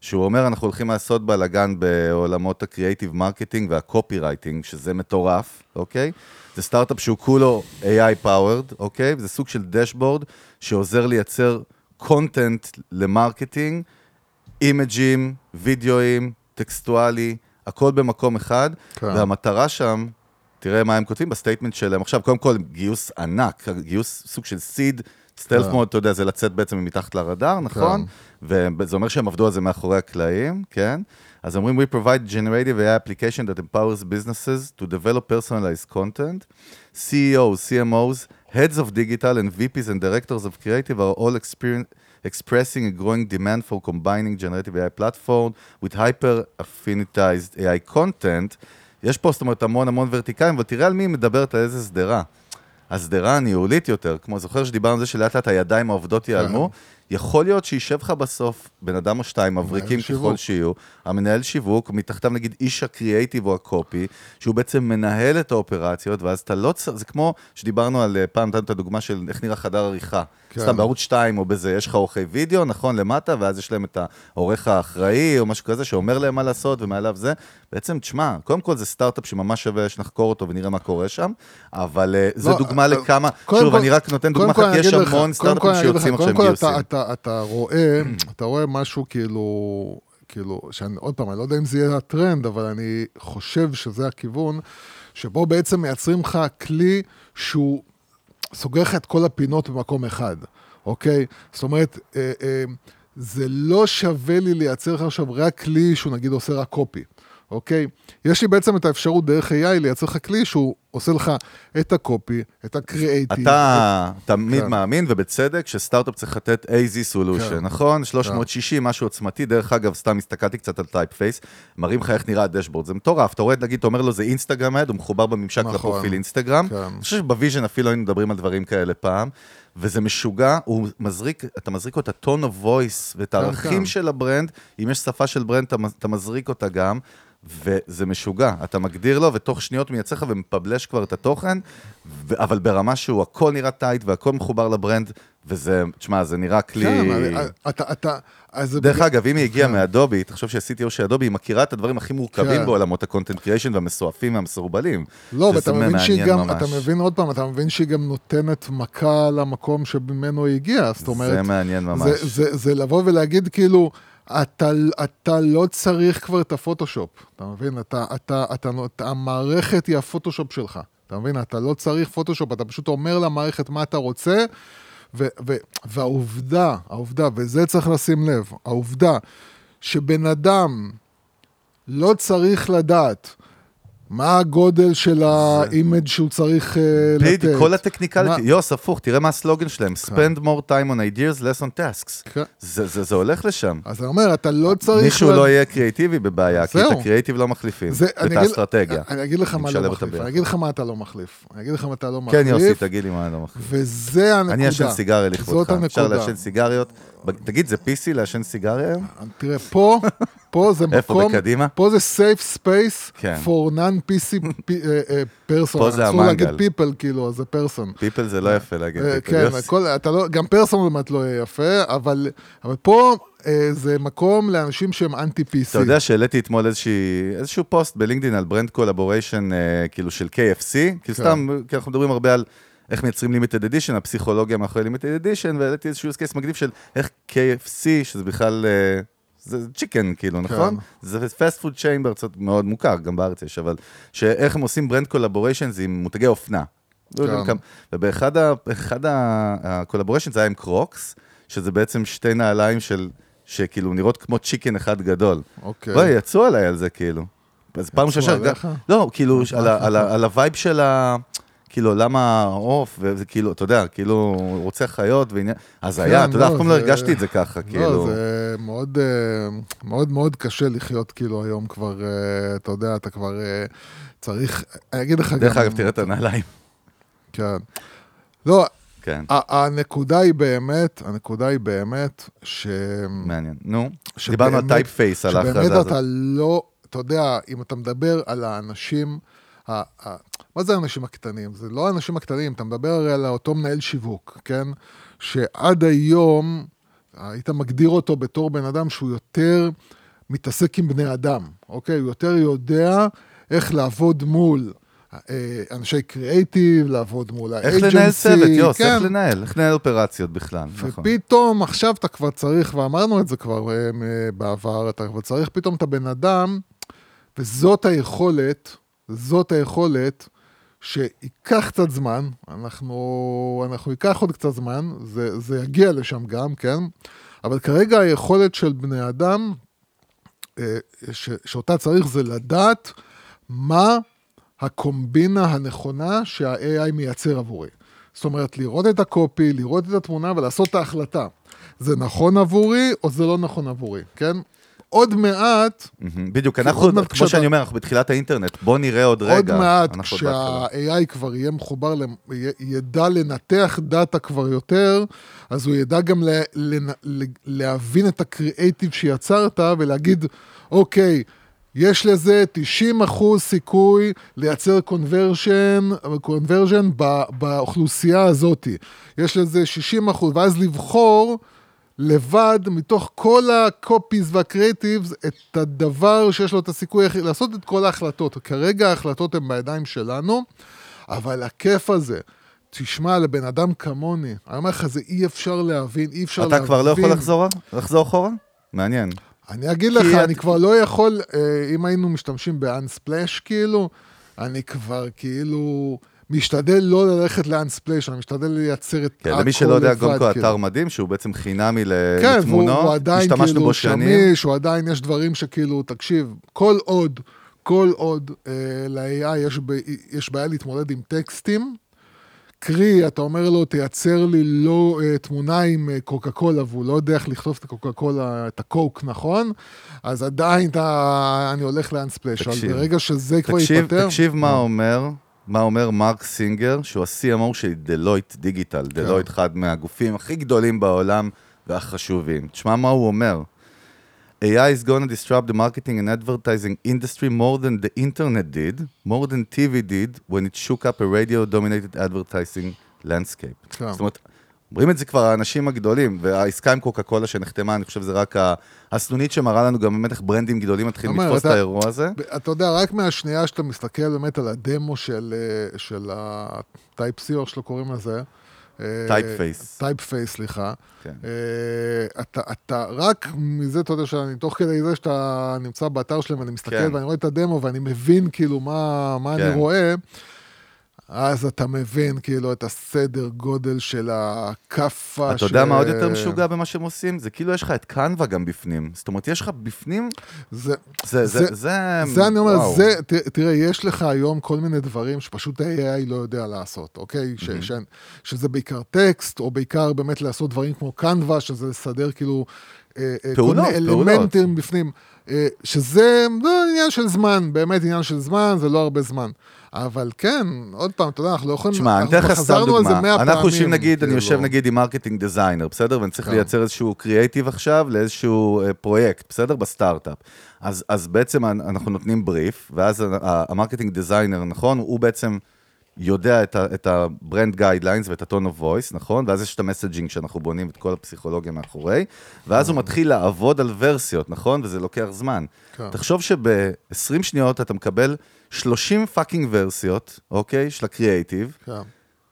שהוא אומר, אנחנו הולכים לעשות בלאגן בעולמות ה creative marketing וה copywriting, שזה מטורף, אוקיי? זה סטארט-אפ שהוא כולו AI powered, אוקיי? וזה סוג של dashboard שעוזר לייצר content ל marketing, אימג'ים, וידאוים, טקסטואלי, הכל במקום אחד, כן. והמטרה שם, תראה מה הם כותבים ב statement שלהם. עכשיו, קודם כל, גיוס ענק, גיוס סוג של seed, stealth כן. mode, אתה יודע, זה לצאת בעצם מתחת לרדאר, נכון? וזה אומר שהם עבדו על זה מאחורי הקלעים, כן? אז אומרים, we provide generative AI application that empowers businesses to develop personalized content. CEOs, CMOs, heads of digital and VPs and directors of creative are all experience, expressing a growing demand for combining generative AI platform with hyper-affinitized AI content. יש פה, זאת אומרת, המון המון ורטיקלים, אבל תראה על מי היא מדברת, על איזה שדרה. השדרה הניהולית יותר, כמו זוכר שדיברנו על זה שלאט לאט הידיים העובדות ייעלמו, יכול להיות שישב לך בסוף בן אדם או שתיים, מבריקים ככל. שיהיו, המנהל שיווק, מתחתיו נגיד איש הקריאייטיב או הקופי, שהוא בעצם מנהל את האופרציות, ואז אתה לא צריך, זה כמו שדיברנו על, אה, פעם נתנו את הדוגמה של איך נראה חדר עריכה. כן. סתם בערוץ 2 או בזה, יש לך עורכי וידאו, נכון, למטה, ואז יש להם את העורך האחראי או משהו כזה, שאומר להם מה לעשות ומעליו זה. בעצם, תשמע, קודם כל זה סטארט-אפ שממש שווה שנחקור אותו ונראה מה קורה שם, אבל אה, לא, דוגמה אז לכמה, שוב, כל- אני רק נותן דוגמה אחת, יש המון סטארט-אפים שיוצאים עכשיו כל גיוסים. אתה, אתה, רואה, אתה רואה משהו כאילו, כאילו, שאני, עוד פעם, אני לא יודע אם זה יהיה הטרנד, אבל אני חושב שזה הכיוון, שבו בעצם מייצרים לך כלי שהוא סוגר לך את כל הפינות במקום אחד, אוקיי? זאת אומרת, אה, אה, זה לא שווה לי לייצר לך עכשיו רק כלי שהוא נגיד עושה רק copy. אוקיי? יש לי בעצם את האפשרות דרך AI לייצר לך כלי שהוא עושה לך את ה copy, את הקריאייטיב. אתה תמיד כן. מאמין, ובצדק, שסטארט-אפ צריך לתת AZ solution, כן. נכון? 360, משהו עוצמתי. דרך אגב, סתם הסתכלתי קצת על Typeface, מראים לך איך נראה ה dashboard. זה מטורף. אתה רואה, נגיד, אתה אומר לו, זה אינסטגרם הוא מחובר בממשק נכון. לפרופיל אינסטגרם. כן. אני חושב שב vision אפילו היינו מדברים על דברים כאלה פעם. וזה משוגע, הוא מזריק, אתה מזריק לו את ה-tone of voice ואת כן, הערכים כן. של ה brand, אם יש שפה של brand, אתה, אתה מזריק אותה גם, וזה משוגע. אתה מגדיר לו, ותוך שניות מייצר לך ומפבלש כבר את התוכן, ו- אבל ברמה שהוא הכל נראה tight והכל מחובר ל brand, וזה, תשמע, זה נראה כלי... כן, אני- אתה, אתה, אז זה דרך בגלל- אגב, אם היא הגיעה כן. מאדובי, תחשוב שה-CTO של אדובי, היא מכירה את הדברים הכי מורכבים כן. בעולמות ה-content creation והמסועפים והמסורבלים. לא, ואתה מבין שהיא גם, ממש. אתה מבין עוד פעם, אתה מבין שהיא גם נותנת מכה למקום שממנו היא הגיעה, זאת אומרת... זה מעניין ממש. זה, זה, זה לבוא ולהגיד כאילו, אתה, אתה לא צריך כבר את הפוטושופ, אתה מבין? אתה, אתה, אתה, אתה, המערכת היא הפוטושופ שלך, אתה מבין? אתה לא צריך פוטושופ, אתה פשוט אומר למערכת מה אתה רוצה, ו, ו, והעובדה, העובדה, וזה צריך לשים לב, העובדה שבן אדם לא צריך לדעת מה הגודל של ה image שהוא צריך אה, לתת. בדיוק, כל ה technicality. יוס, הפוך, תראה מה הסלוגן שלהם. spend more time on ideas, less on tasks. כן. זה- הולך לשם. אז אני אומר, אתה לא צריך... מישהו לא יהיה קריאיטיבי בבעיה, כי את. הקריאיטיב לא מחליפים. אגיד- האסטרטגיה. אני אגיד לך מה לא מחליף. אני אגיד לך מה אתה לא מחליף. אני אגיד לך מה אתה לא מחליף. כן, יוסי, תגיד לי מה אני לא מחליף. וזה הנקודה. אני אעשן סיגריה לכבודך. אפשר. לעשן סיגריות תגיד, זה PC לעשן סיגריה היום? תראה, פה, פה זה איפה, מקום, בקדימה? פה זה safe space כן. for non-PC אה, אה, person. פה זה אסור להגיד המנגל. people, כאילו, זה person. פיפל זה לא יפה להגיד אה, פיפל. כן, לא, גם פרסונל באמת לא יהיה יפה, אבל, פה אה, זה מקום לאנשים שהם אנטי-PC. אתה יודע שהעליתי אתמול איזשהו פוסט בלינקדאין על brand collaboration, כאילו של KFC, כאילו כן. סתם, כי אנחנו מדברים הרבה על איך מייצרים limited edition, הפסיכולוגיה מאחורי limited edition, והעליתי איזשהו case מגניב של איך KFC, שזה בכלל, אה, זה chicken כאילו, נכון? זה fast food chain בארצות מאוד מוכר, גם בארץ יש, אבל שאיך הם עושים brand collaboration זה עם מותגי אופנה. כן. ובאחד ה- אחד ה collaboration זה היה עם קרוקס, שזה בעצם שתי נעליים של, שכאילו נראות כמו chicken אחד גדול. אוקיי. בואי, יצאו עליי על זה, כאילו. אז פעם ראשונה... לא, כאילו, על ה vibe של ה... כאילו, למה עוף, וזה כאילו, אתה יודע, כאילו, רוצה חיות ועניין... אז היה, כן, אתה יודע, לא, אף פעם לא הרגשתי את זה ככה, כאילו. לא, זה מאוד, אה, מאוד מאוד קשה לחיות כאילו היום כבר, אה, אתה יודע, אתה כבר אה, צריך, אני אגיד לך גם... דרך אגב, תראה את הנעליים. כן. לא, כן, הנקודה היא באמת, הנקודה היא באמת, ש... מעניין. נו, שבאמת- דיברנו על Typeface, על ההכרזה שבאמת הזאת. אתה לא, אתה יודע, אם אתה מדבר על האנשים, מה זה האנשים הקטנים? זה לא האנשים הקטנים, אתה מדבר הרי על אותו מנהל שיווק, כן? שעד היום היית מגדיר אותו בתור בן אדם שהוא יותר מתעסק עם בני אדם, אוקיי? הוא יותר יודע איך לעבוד מול אה, אנשי קריאייטיב, לעבוד מול האג'נסי. איך לנהל צוות, יוס, כן. איך לנהל, איך לנהל אופרציות בכלל, נכון. ופתאום עכשיו אתה כבר צריך, ואמרנו את זה כבר אה, בעבר, אתה כבר צריך פתאום את הבן אדם, וזאת היכולת, זאת היכולת שייקח קצת זמן, אנחנו, אנחנו ייקח עוד קצת זמן, זה, זה יגיע לשם גם, כן? אבל כרגע היכולת של בני אדם, אה, ש, שאותה צריך זה לדעת מה הקומבינה הנכונה שה-AI מייצר עבורי. זאת אומרת, לראות את הקופי, לראות את התמונה ולעשות את ההחלטה. זה נכון עבורי או זה לא נכון עבורי, כן? עוד מעט, בדיוק, אנחנו, מעט כמו שאני אומר, אנחנו בתחילת האינטרנט, בוא נראה עוד רגע. עוד מעט, אנחנו עוד בהתחלה. כשה-AI כבר יהיה מחובר, ל- ידע לנתח דאטה כבר יותר, אז הוא ידע גם ל- לנ- ל- להבין את הקריאייטיב שיצרת ולהגיד, אוקיי, יש לזה 90 אחוז סיכוי לייצר קונברשן, קונברז'ן באוכלוסייה הזאת. יש לזה 60 אחוז, ואז לבחור לבד, מתוך כל הקופיז והקריאיטיבס, את הדבר שיש לו את הסיכוי לעשות את כל ההחלטות. כרגע ההחלטות הן בידיים שלנו, אבל הכיף הזה, תשמע, לבן אדם כמוני, אני אומר לך, זה אי אפשר להבין, אי אפשר להבין. אתה כבר לא יכול לחזור לחזור אחורה? מעניין. אני אגיד לך, כי אני את- כבר לא יכול, אה, אם היינו משתמשים ב-unsplash כאילו, אני כבר כאילו משתדל לא ללכת ל-unsplash, אני משתדל לייצר את כן, הכל למי שלא יודע, לבד, גונקו כאילו. אתר מדהים, שהוא בעצם חינמי כן, והוא לתמונות, עדיין השתמשנו כאילו בו שנים. שמיש, הוא עדיין, יש דברים שכאילו, תקשיב, כל עוד, כל עוד אה, ל-AI יש, בעיה להתמודד עם טקסטים, קרי, אתה אומר לו, תייצר לי לא אה, תמונה עם אה, קוקה קולה, והוא לא יודע איך לכתוב את הקוקה קולה, את הקוק, נכון? אז עדיין אתה, אני הולך לאנספלש, אבל תקשיב. ברגע שזה כבר ייפתר... תקשיב מה אומר, מה אומר מרק סינגר, שהוא ה-CMO של דלויט דיגיטל, כן. דלויט אחד מהגופים הכי גדולים בעולם והחשובים. תשמע מה הוא אומר. AI is going to disrupt the marketing and advertising industry more than the internet did, more than TV did, when it shook up a radio-dominated advertising landscape. כן. זאת אומרת, אומרים את זה כבר האנשים הגדולים, והעסקה עם קוקה קולה שנחתמה, אני חושב שזה רק הסנונית שמראה לנו גם באמת איך brandים גדולים מתחילים לתפוס את אתה- האירוע הזה. אתה יודע, רק מהשנייה שאתה מסתכל באמת על הדמו של, אה, של ה-Type-C, או איך שלא קוראים לזה. Typeface. Typeface, סליחה. כן. אה, אתה, אתה, רק מזה, אתה יודע, שאני, תוך כדי זה שאתה נמצא באתר שלהם, ואני מסתכל כן. ואני רואה את הדמו, ואני מבין כאילו מה, מה כן. אני רואה, אז אתה מבין כאילו את הסדר גודל של הכאפה. אתה יודע מה עוד יותר משוגע במה שהם עושים? זה כאילו יש לך את קנווה גם בפנים. זאת אומרת, יש לך בפנים, זה, זה, זה, זה- זה, זה אני אומר. זה, ת- תראה, יש לך היום כל מיני דברים שפשוט ה-AI לא יודע לעשות, אוקיי? ש, ש, שזה בעיקר טקסט, או בעיקר באמת לעשות דברים כמו קנווה, שזה לסדר כאילו אה, אה, כל פעולות, מיני פעולות. אלמנטים בפנים, אה, שזה לא עניין של זמן, באמת עניין של זמן, זה לא הרבה זמן. אבל כן, עוד פעם, אתה יודע, אנחנו לא יכולים... תשמע, אני אתן לך סתם דוגמה. אנחנו יושבים, נגיד, אני כאילו. יושב נגיד עם marketing designer, בסדר? ואני צריך כן. לייצר איזשהו קריאייטיב עכשיו לאיזשהו אה, פרויקט, בסדר? בסטארט-אפ. אז, אז בעצם אנ- אנחנו נותנים בריף, ואז ה marketing designer, נכון? הוא בעצם יודע את, ה- את ה brand guidelines ואת ה tone of voice, נכון? ואז יש את ה messaging שאנחנו בונים את כל הפסיכולוגיה מאחורי, ואז הוא מתחיל לעבוד על ורסיות, נכון? וזה לוקח זמן. כן. תחשוב שב-20 שניות אתה מקבל 30 fucking ורסיות, אוקיי? של הקריאייטיב. כן.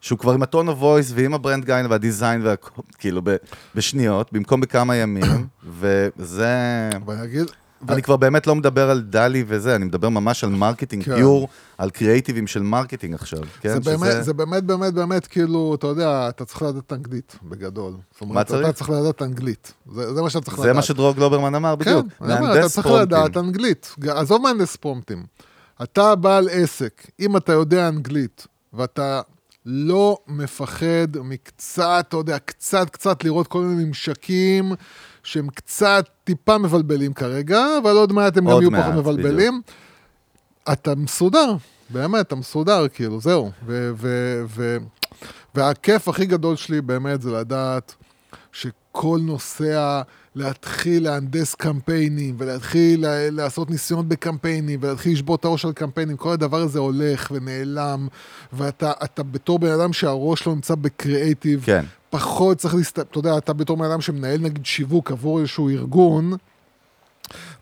שהוא כבר עם ה tone of voice ועם ה brand guideline וה design והכל, כאילו ב, בשניות, במקום בכמה ימים, וזה... ואני אגיד... אני כבר באמת לא מדבר על DALL-E וזה, אני מדבר ממש על marketing כן. pure, על קריאייטיבים של marketing עכשיו, כן? זה באמת, זה באמת, באמת, באמת, כאילו, אתה יודע, אתה צריך לדעת אנגלית, בגדול. זאת אומרת, מה צריך? אתה צריך לדעת אנגלית. זה, זה מה שאתה צריך לדעת. זה מה שדרור גלוברמן אמר בדיוק. כן, אני אומר, אתה צריך. לדעת אנגלית. עזוב מהנדס פרומפטים. אתה בעל עסק, אם אתה יודע אנגלית, ואתה לא מפחד מקצת, אתה יודע, קצת קצת לראות כל מיני ממשקים שהם קצת טיפה מבלבלים כרגע, אבל עוד מעט הם גם עוד יהיו מעט, פחות מבלבלים. אתה מסודר, באמת, אתה מסודר, כאילו, זהו. ו- ו- ו- והכיף הכי גדול שלי באמת זה לדעת שכל נוסע להתחיל להנדס קמפיינים, ולהתחיל לה- לעשות ניסיונות בקמפיינים, ולהתחיל לשבור את הראש על קמפיינים, כל הדבר הזה הולך ונעלם, ואתה אתה בתור בן אדם שהראש שלו נמצא בקריאייטיב, כן. פחות צריך להסת... אתה יודע, אתה בתור בן אדם שמנהל נגיד שיווק עבור איזשהו ארגון,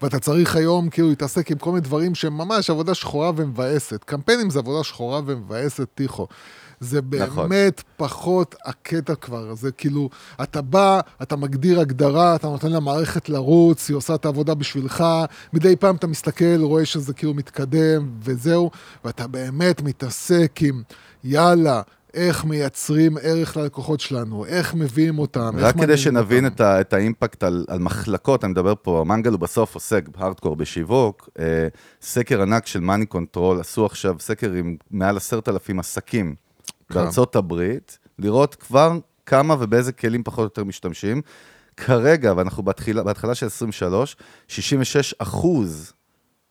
ואתה צריך היום כאילו להתעסק עם כל מיני דברים שהם ממש עבודה שחורה ומבאסת. קמפיינים זה עבודה שחורה ומבאסת, טיחו. זה נכון. באמת פחות הקטע כבר, זה כאילו, אתה בא, אתה מגדיר הגדרה, אתה נותן למערכת לרוץ, היא עושה את העבודה בשבילך, מדי פעם אתה מסתכל, רואה שזה כאילו מתקדם, וזהו, ואתה באמת מתעסק עם, יאללה, איך מייצרים ערך ללקוחות שלנו, איך מביאים אותם, רק כדי שנבין אותם. את, ה, את ה impact על, על מחלקות, אני מדבר פה, מנגל הוא בסוף עוסק הארדקור בשיווק, אה, סקר ענק של Moneycontrol, עשו עכשיו סקר עם מעל עשרת אלפים עסקים. בארצות הברית, לראות כבר כמה ובאיזה כלים פחות או יותר משתמשים. כרגע, ואנחנו בהתחילה, בהתחלה של 23, 66 אחוז,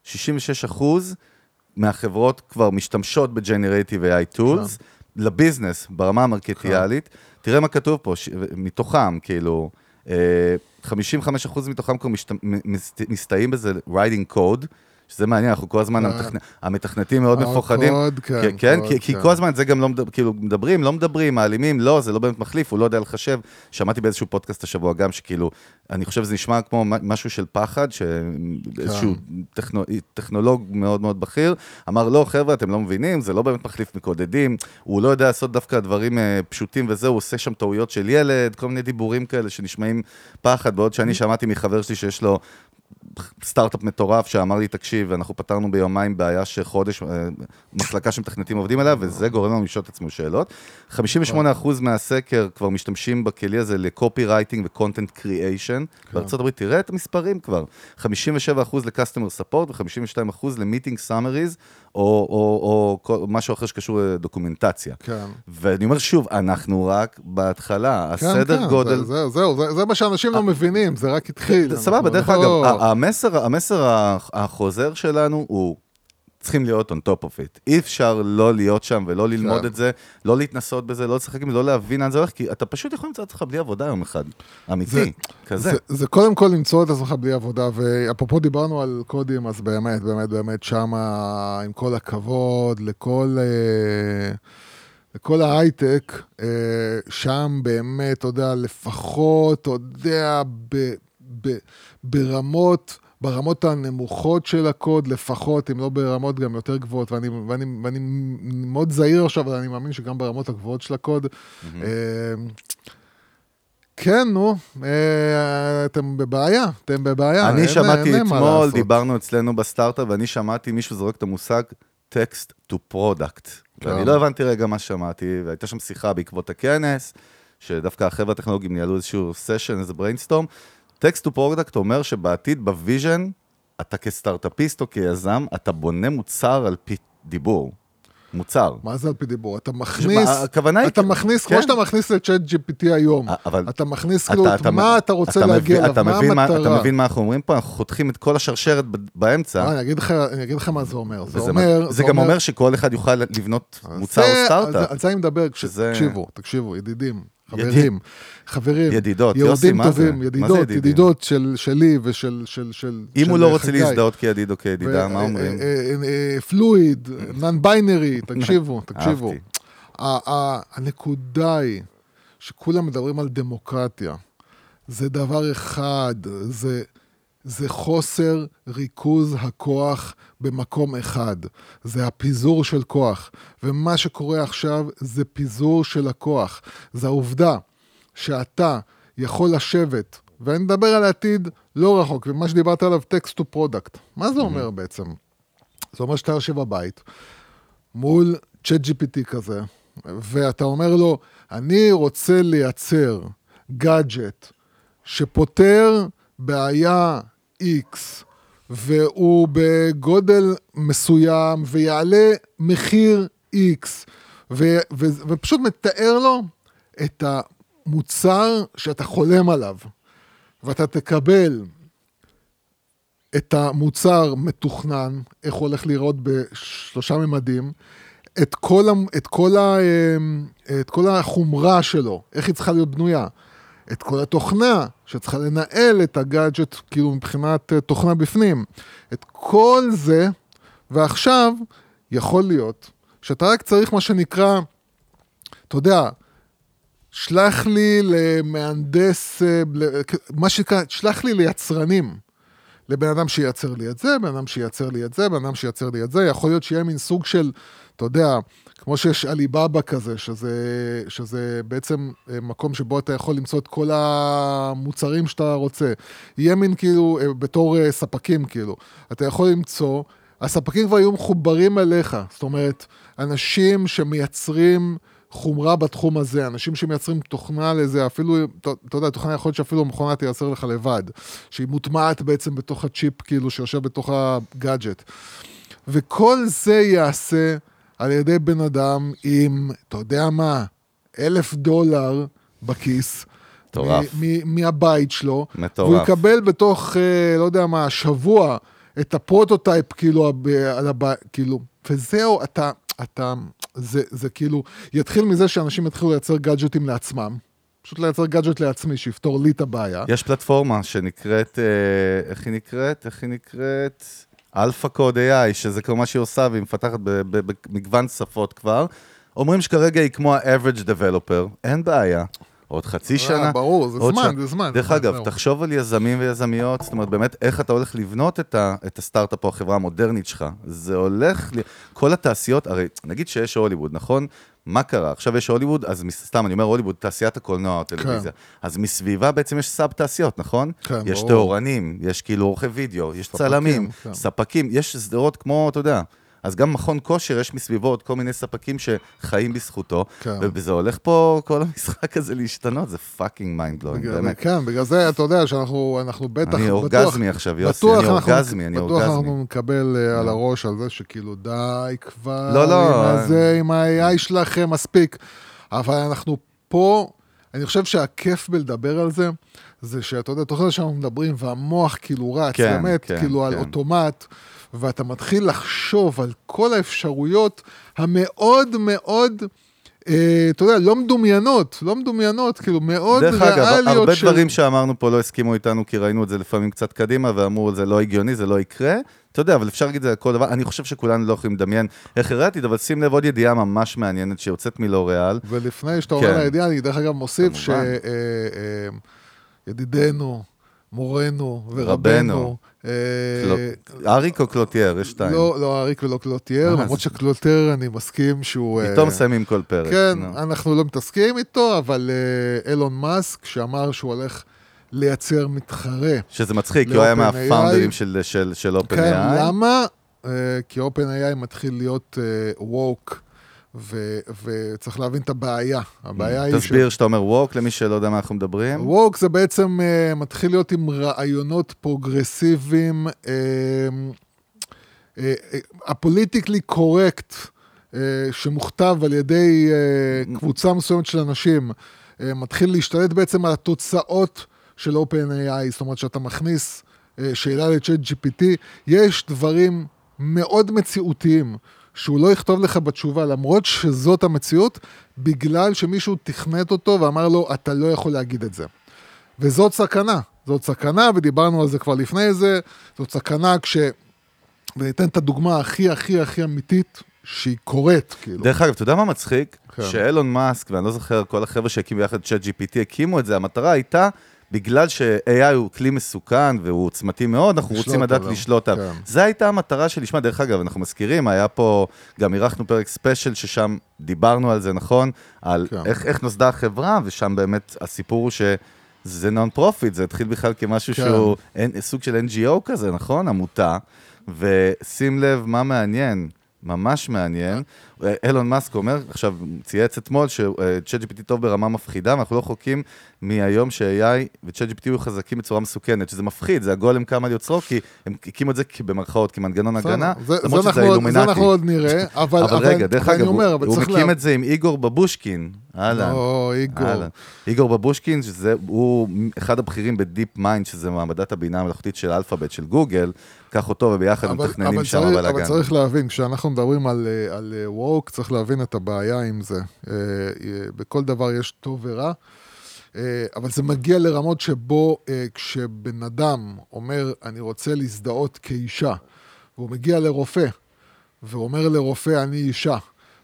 66 אחוז מהחברות כבר משתמשות ב-Generative AI Tools, לביזנס, ברמה המרקטיאלית. תראה מה כתוב פה, ש... מתוכם, כאילו, אה, 55% מתוכם כבר. מסתייעים בזה writing code, שזה מעניין, אנחנו כל הזמן, כן. המתכנ... המתכנתים מאוד מפוחדים. כן, כי- כן, קוד, כי, כן. כל הזמן זה גם לא כאילו, מדברים, לא מדברים, מעלימים, לא, זה לא באמת מחליף, הוא לא יודע לחשב. שמעתי באיזשהו פודקאסט השבוע גם, שכאילו, אני חושב שזה נשמע כמו משהו של פחד, שאיזשהו טכנו, טכנולוג מאוד מאוד בכיר, אמר, לא, חבר'ה, אתם לא מבינים, זה לא באמת מחליף מקודדים, הוא לא יודע לעשות דווקא דברים אה, פשוטים וזה, הוא עושה שם טעויות של ילד, כל מיני דיבורים כאלה שנשמעים פחד, בעוד שאני שמעתי מחבר שלי שיש לו סטארט-אפ מטורף שאמר לי, תקשיב, אנחנו פתרנו ביומיים בעיה שחודש, אה, מחלקה שמתכנתים עובדים עליה, וזה גורם לנו לשאול את עצמנו שאלות. 58% מהסקר כבר משתמשים בכלי הזה ל copywriting ו content creation. בארצות הברית, תראה את המספרים כבר. 57% ל customer support ו-52% ל meeting summaries, או, או, או, או משהו אחר שקשור לדוקומנטציה. כן. ואני אומר שוב, אנחנו רק בהתחלה, כן, הסדר כן, גודל... זה, זה, זהו, זה, זה מה שאנשים לא מבינים, זה רק התחיל. סבבה, דרך לא- אגב, ה- המסר, המסר החוזר שלנו הוא, צריכים להיות on top of it. אי אפשר לא להיות שם ולא ללמוד. את זה, לא להתנסות בזה, לא לשחק עם זה, לא להבין לאן זה הולך, כי אתה פשוט יכול למצוא את עצמך בלי עבודה יום אחד. אמיתי, כזה. זה, זה קודם כל למצוא את עצמך בלי עבודה, ואפרופו דיברנו על קודים, אז באמת, באמת, באמת שמה, עם כל הכבוד לכל, אה, לכל ההייטק, אה, שם באמת, אתה יודע, לפחות, אתה יודע, ב, ב, ברמות... ברמות הנמוכות של הקוד לפחות, אם לא ברמות גם יותר גבוהות, ואני, ואני, ואני מאוד זהיר עכשיו, אבל אני מאמין שגם ברמות הגבוהות של הקוד. אה, כן, נו, אה, אתם בבעיה, אתם בבעיה. אני אין- שמעתי אין מה אתמול. דיברנו אצלנו בסטארט-אפ, ואני שמעתי מישהו זורק את המושג text to product. ואני לא הבנתי רגע מה שמעתי, והייתה שם שיחה בעקבות הכנס, שדווקא החבר'ה הטכנולוגיים ניהלו איזשהו session, איזה brainstorm. Text to product אומר שבעתיד ב vision, אתה כסטארט-אפיסט או כיזם, אתה בונה מוצר על פי דיבור. מוצר. מה זה על פי דיבור? אתה מכניס, הכוונה היא- אתה מכניס, כן. כמו שאתה מכניס ל ChatGPT היום, אבל אתה מכניס כאילו, אתה- מה אתה רוצה אתה להגיע מבין- אליו, אתה מה מבין מה- אתה המטרה. מבין מה אנחנו אומרים פה? אנחנו חותכים את כל השרשרת באמצע. אה, אני אגיד לך- אני אגיד לך מה זה אומר. זה אומר... מה- זה גם אומר שכל אחד יוכל לבנות מוצר או זה- סטארט-אפ. על זה אני מדבר, תקשיבו, תקשיבו, ידידים, ידיד- חברים, חברים, ידידות, יוסי, מה זה? טובים, מה זה ידידות? ידידות של- שלי ושל של- של אם הוא של לא רוצה. להזדהות כידיד או כידידה, מה אומרים? אה, אה, אה, פלואיד, נון ביינרי, תקשיבו, תקשיבו. הנקודה היא שכולם מדברים על דמוקרטיה. זה דבר אחד, זה, זה חוסר ריכוז הכוח במקום אחד. זה הפיזור של כוח. ומה שקורה עכשיו זה פיזור של הכוח. זה העובדה שאתה יכול לשבת, ואני מדבר על העתיד לא רחוק, ומה שדיברת עליו, text to product. מה זה אומר בעצם? זה אומר שאתה יושב בבית מול צ'אט GPT כזה, ואתה אומר לו, אני רוצה לייצר גאדג'ט שפותר בעיה X, והוא בגודל מסוים, ויעלה מחיר X, ו- ו- ופשוט מתאר לו את המוצר שאתה חולם עליו, ואתה תקבל את המוצר מתוכנן, איך הוא הולך לראות בשלושה ממדים, את כל, את, כל ה, אמ, את כל החומרה שלו, איך היא צריכה להיות בנויה, את כל התוכנה שצריכה לנהל את הגאדג'ט, כאילו מבחינת אה, תוכנה בפנים. את כל זה, ועכשיו יכול להיות שאתה רק צריך מה שנקרא, אתה יודע, שלח לי למהנדס, אה, מה שנקרא, שלח לי ליצרנים. לבן אדם שייצר לי את זה, בן אדם שייצר לי את זה, בן אדם שייצר לי את זה, יכול להיות שיהיה מין סוג של, אתה יודע, כמו שיש עליבאבא כזה, שזה, שזה בעצם אה, מקום שבו אתה יכול למצוא את כל המוצרים שאתה רוצה. יהיה מין כאילו, אה, בתור אה, ספקים כאילו, אתה יכול למצוא, הספקים כבר יהיו מחוברים אליך, זאת אומרת, אנשים שמייצרים... חומרה בתחום הזה, אנשים שמייצרים תוכנה לזה, אפילו, אתה יודע, תוכנה יכול להיות שאפילו המכונה תייצר לך לבד, שהיא מוטמעת בעצם בתוך הצ'יפ, כאילו, שיושב בתוך הגאדג'ט. וכל זה ייעשה על ידי בן אדם עם, אתה יודע מה, אלף דולר בכיס. מטורף. מהבית שלו. מטורף. והוא יקבל בתוך, אה, לא יודע מה, שבוע, את ה prototype, כאילו, על הבית, כאילו, וזהו, אתה, אתה, זה, זה כאילו, יתחיל מזה שאנשים יתחילו לייצר גאדג'טים לעצמם. פשוט לייצר גאדג'ט לעצמי שיפתור לי את הבעיה. יש פלטפורמה שנקראת, אה, איך היא נקראת? איך היא נקראת? Alpha Code AI, שזה כמו מה שהיא עושה, והיא מפתחת במגוון שפות כבר. אומרים שכרגע היא כמו ה-average developer, אין בעיה. עוד חצי שנה. אה, ברור, זה זמן, שנה. זה זמן. דרך אגב. תחשוב על יזמים ויזמיות, זאת אומרת, באמת, איך אתה הולך לבנות את, ה, את הסטארט-אפ או החברה המודרנית שלך. זה הולך, ל... כל התעשיות, הרי נגיד שיש הוליווד, נכון? מה קרה? עכשיו יש הוליווד, אז סתם, אני אומר הוליווד, תעשיית הקולנוע או הטלוויזיה. אז מסביבה בעצם יש סאב תעשיות, נכון? כן, יש ברור. טהורנים, יש כאילו עורכי וידאו, יש ספקים, צלמים, כן. ספקים, יש סדרות כמו, אתה יודע. אז גם מכון כושר, יש מסביבו עוד כל מיני ספקים שחיים בזכותו, כן. וזה הולך פה, כל המשחק הזה להשתנות, זה fucking mind blowing, באמת. כן, בגלל זה אתה יודע שאנחנו אנחנו בטח, אני בטוח- אורגזמי עכשיו, יוסי, בטוח אני אנחנו- אורגזמי, אני בטוח אורגזמי. אנחנו נקבל אה, על הראש על זה שכאילו די כבר, לא, לא, עם אה. הזה, עם ה-AI שלכם מספיק. אבל אנחנו פה, אני חושב שהכיף בלדבר על זה, זה שאתה יודע, תוך כדי שאנחנו מדברים והמוח כאילו רץ, כן, באמת, כן, כאילו על כן. אוטומט, ואתה מתחיל לחשוב על כל האפשרויות המאוד מאוד... אה, אתה יודע, לא מדומיינות, לא מדומיינות, כאילו מאוד דרך ריאליות אגב, הרבה של... דברים שאמרנו פה לא הסכימו איתנו, כי ראינו את זה לפעמים קצת קדימה, ואמרו, זה לא הגיוני, זה לא יקרה. אתה יודע, אבל אפשר להגיד את זה על כל דבר. אני חושב שכולנו לא יכולים לדמיין איך הראיתי, אבל שים לב עוד ידיעה ממש מעניינת שיוצאת מלוריאל. ולפני שאתה כן. אומר לידיעה, אני דרך אגב מוסיף כמובן. שידידנו, מורנו רבנו, ורבנו, אה, אריק או קלוטייר? יש שתיים. לא, לא אריק ולא קלוטייר, אה, למרות שקלוטייר אני מסכים שהוא... איתו אה, מסיימים כל פרק. כן, נו. אנחנו לא מתעסקים איתו, אבל אילון מאסק, שאמר שהוא הולך לייצר מתחרה. שזה מצחיק, כי הוא היה. מהפאונדרים של- של של כן. למה? כי OpenAI מתחיל להיות woke, וצריך להבין את הבעיה. הבעיה היא... ש- תסביר שאתה אומר woke למי שלא יודע מה אנחנו מדברים. ווק זה בעצם uh, מתחיל להיות עם רעיונות פרוגרסיביים, uh, uh, ה politically correct אה, שמוכתב על ידי אה, קבוצה מסוימת של אנשים, אה, מתחיל להשתלט בעצם על התוצאות של OpenAI, זאת אומרת שאתה מכניס אה, שאלה ל-ChatGPT, יש דברים מאוד מציאותיים שהוא לא יכתוב לך בתשובה, למרות שזאת המציאות, בגלל שמישהו תכנת אותו ואמר לו, אתה לא יכול להגיד את זה. וזאת סכנה, זאת סכנה, ודיברנו על זה כבר לפני זה, זאת סכנה כש... וניתן את הדוגמה הכי הכי הכי אמיתית שהיא קורית, כאילו. דרך אגב, אתה יודע מה מצחיק? כן. שאילון מאסק, ואני לא זוכר, כל החבר'ה שהקימו יחד את צ'אט GPT, הקימו את זה, המטרה הייתה, בגלל ש-AI הוא כלי מסוכן והוא עוצמתי מאוד, אנחנו רוצים לדעת לשלוט עליו. כן. זו הייתה המטרה שלשמה, דרך אגב, אנחנו מזכירים, היה פה, גם אירחנו פרק special ששם דיברנו על זה, נכון? על כן. איך, איך נוסדה החברה, ושם באמת הסיפור הוא ש... זה nonprofit, זה התחיל בכלל כמשהו כן. שהוא אין, סוג של NGO כזה, נכון? עמותה. ושים לב מה מעניין, ממש מעניין. אילון מאסק אומר, עכשיו, צייץ אתמול ש ChatGPT טוב ברמה מפחידה, ואנחנו לא רחוקים מהיום ש-AI ו ChatGPT יהיו חזקים בצורה מסוכנת, שזה מפחיד, זה הגולם קם על יוצרו, כי הם הקימו את זה במרכאות כמנגנון הגנה, זה- למרות זה שזה עוד- זה אילומינטי. אנחנו עוד נראה, אבל... אבל רגע, דרך אגב, הוא- אומר, מקים לה- את זה עם איגור בבושקין, אהלן. או, איגור. אהלן. איגור בבושקין, שזה, הוא אחד הבכירים ב DeepMind, שזה מעבדת הבינה המלאכותית של אלפאבית של גוגל, קח אותו וביחד אבל, מתכננים שם בלאגן. אבל צריך להבין, כשאנחנו מדברים על, אה, על woke, צריך להבין את הבעיה עם זה. אה, אה, בכל דבר יש טוב ורע, אה, אבל זה מגיע לרמות שבו כשבן אדם אומר, אני רוצה להזדהות כאישה, והוא מגיע לרופא, ואומר לרופא, אני אישה,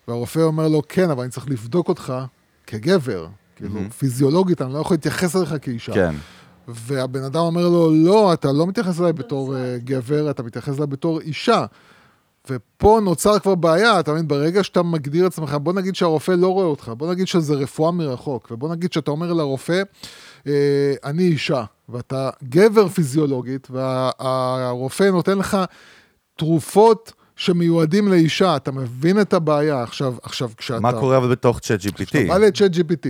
והרופא אומר לו, כן, אבל אני צריך לבדוק אותך כגבר. כאילו, פיזיולוגית, אני לא יכול להתייחס אליך כאישה. כן. והבן אדם אומר לו, לא, אתה לא מתייחס אליי בתור uh, גבר, אתה מתייחס אליי בתור אישה. ופה נוצר כבר בעיה, אתה מבין? ברגע שאתה מגדיר עצמך, בוא נגיד שהרופא לא רואה אותך, בוא נגיד שזה רפואה מרחוק, ובוא נגיד שאתה אומר לרופא, אה, אני אישה, ואתה גבר פיזיולוגית, והרופא נותן לך תרופות שמיועדים לאישה, אתה מבין את הבעיה. עכשיו, עכשיו כשאתה... מה קורה אבל בתוך צ'אט GPT? כשאתה בא לצ'אט GPT,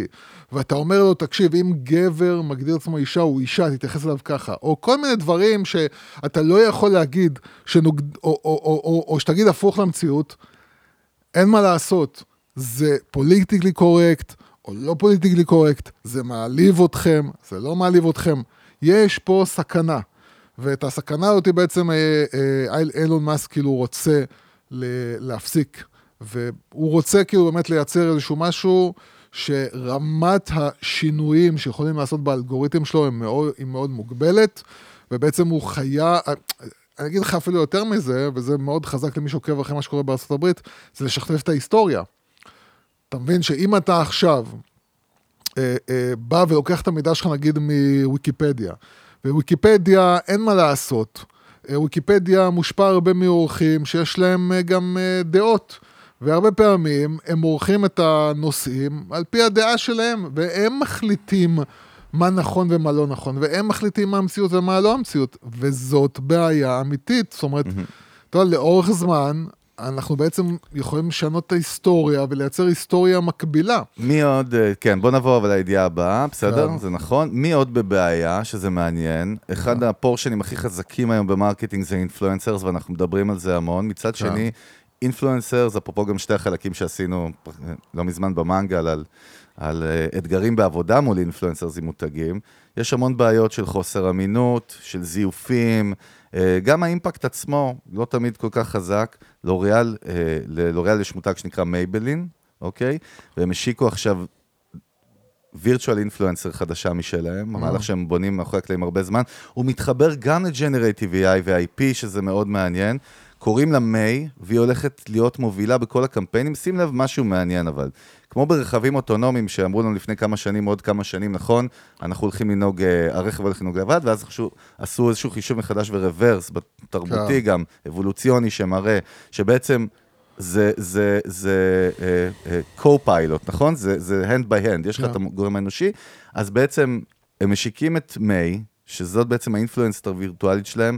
ואתה אומר לו, תקשיב, אם גבר מגדיר עצמו אישה, הוא אישה, תתייחס אליו ככה. או כל מיני דברים שאתה לא יכול להגיד, שנוג... או, או, או, או, או שתגיד הפוך למציאות, אין מה לעשות. זה politically correct, או לא politically correct, זה מעליב אתכם, זה לא מעליב אתכם. יש פה סכנה. ואת הסכנה הזאת בעצם אה, אה, אילון מאסק כאילו רוצה להפסיק. והוא רוצה כאילו באמת לייצר איזשהו משהו שרמת השינויים שיכולים לעשות באלגוריתם שלו היא מאוד, היא מאוד מוגבלת, ובעצם הוא חיה, אני אגיד לך אפילו יותר מזה, וזה מאוד חזק למי שעוקב אחרי מה שקורה הברית, זה לשכתב את ההיסטוריה. אתה מבין שאם אתה עכשיו אה, אה, בא ולוקח את המידע שלך נגיד מוויקיפדיה, וויקיפדיה אין מה לעשות, אה, ויקיפדיה מושפע הרבה מאורחים שיש להם אה, גם אה, דעות. והרבה פעמים הם עורכים את הנושאים על פי הדעה שלהם, והם מחליטים מה נכון ומה לא נכון, והם מחליטים מה המציאות ומה לא המציאות, וזאת בעיה אמיתית. זאת אומרת, אתה יודע, לאורך זמן, אנחנו בעצם יכולים לשנות את ההיסטוריה ולייצר היסטוריה מקבילה. מי עוד, אה, כן, בוא נעבור אבל לידיעה הבאה, בסדר? כן. זה נכון. מי עוד בבעיה, שזה מעניין? אחד הפורשנים הכי חזקים היום ב marketing זה influencers, ואנחנו מדברים על זה המון. מצד כן. שני, influencers, אפרופו גם שתי החלקים שעשינו לא מזמן במנגל על, על אה, אתגרים בעבודה מול influencers עם מותגים, יש המון בעיות של חוסר אמינות, של זיופים, אה, גם האימפקט עצמו לא תמיד כל כך חזק. לוריאל, אה, ללוריאל יש מותג שנקרא מייבלין, אוקיי? והם השיקו עכשיו וירטואל אינפלואנסר חדשה משלהם, המהלך שהם בונים מאחורי הקלעים הרבה זמן, הוא מתחבר גם ל-Generative AI ו-IP, שזה מאוד מעניין. קוראים לה מיי, והיא הולכת להיות מובילה בכל הקמפיינים. שים לב, משהו מעניין אבל. כמו ברכבים אוטונומיים שאמרו לנו לפני כמה שנים, עוד כמה שנים, נכון, אנחנו הולכים לנהוג, אה, הרכב הולך לנהוג לבד, ואז חשו, עשו איזשהו חישוב מחדש ורוורס, תרבותי כן. גם, אבולוציוני, שמראה שבעצם זה, זה, זה אה, אה, co-pilot, נכון? זה, זה hand by hand, יש לך כן. את הגורם האנושי, אז בעצם הם משיקים את מיי, שזאת בעצם האינפלואנסר הווירטואלית שלהם,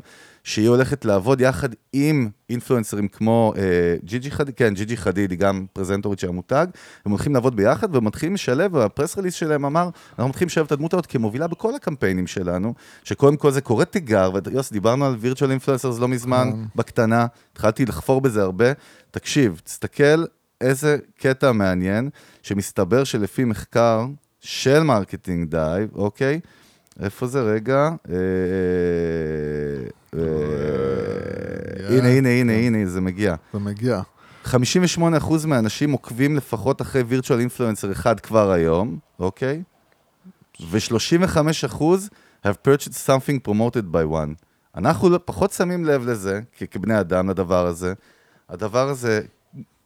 שהיא הולכת לעבוד יחד עם אינפלואנסרים כמו אה, ג'יג'י חדיד, כן, ג'יג'י חדיד היא גם פרזנטורית של המותג, הם הולכים לעבוד ביחד והם מתחילים לשלב, וה press release שלהם אמר, אנחנו מתחילים לשלב את הדמות הזאת כמובילה בכל הקמפיינים שלנו, שקודם כל זה קורא תיגר, ויוס, דיברנו על virtual influencers לא מזמן, כן. בקטנה, התחלתי לחפור בזה הרבה, תקשיב, תסתכל איזה קטע מעניין, שמסתבר שלפי מחקר של Marketing Dive, אוקיי? איפה זה רגע? אה, אה, הנה, הנה, הנה, הנה, זה מגיע. זה מגיע. 58% מהאנשים עוקבים לפחות אחרי וירטואל אינפלואנסר אחד כבר היום, אוקיי? ו-35% have purchased something promoted by one. אנחנו לא- פחות שמים לב לזה, כבני אדם, לדבר הזה. הדבר הזה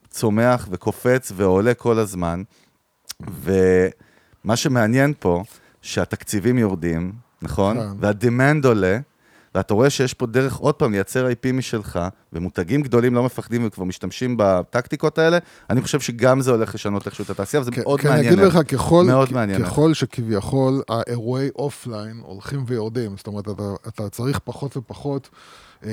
צומח וקופץ ועולה כל הזמן, ומה שמעניין פה, שהתקציבים יורדים, נכון? כן. וה-demand עולה, ואתה רואה שיש פה דרך עוד פעם לייצר IP משלך, ומותגים גדולים לא מפחדים וכבר משתמשים בטקטיקות האלה, אני חושב שגם זה הולך לשנות איכשהו את התעשייה, וזה מאוד כן, מעניין. אני אגיד לך, ככל, מאוד. ככל שכביכול האירועי offline הולכים ויורדים, זאת אומרת, אתה, אתה צריך פחות ופחות, אה,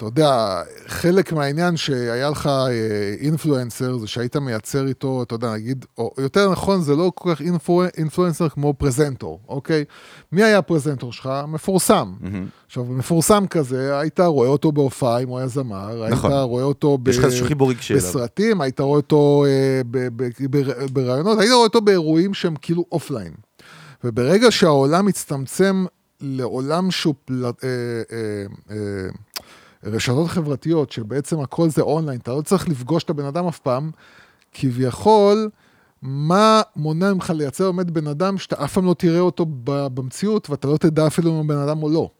אתה יודע, חלק מהעניין שהיה לך אה, influencer, זה שהיית מייצר איתו, אתה יודע, נגיד, או יותר נכון, זה לא כל כך influ, influencer כמו פרזנטור, אוקיי? מי היה הפרזנטור שלך? מפורסם. מהמם. עכשיו, מפורסם כזה, היית רואה אותו בהופעה אם הוא היה זמר, נכון. היית רואה אותו ב... יש לך איזשהו חיבור רגשי אליו. בסרטים, היית רואה אותו אה, בראיונות, היית רואה אותו באירועים שהם כאילו offline. וברגע שהעולם מצטמצם לעולם שהוא פל... רשתות חברתיות, שבעצם הכל זה אונליין, אתה לא צריך לפגוש את הבן אדם אף פעם, כביכול, מה מונע ממך לייצר באמת בן אדם שאתה אף פעם לא תראה אותו במציאות, ואתה לא תדע אפילו אם הוא בן אדם או לא.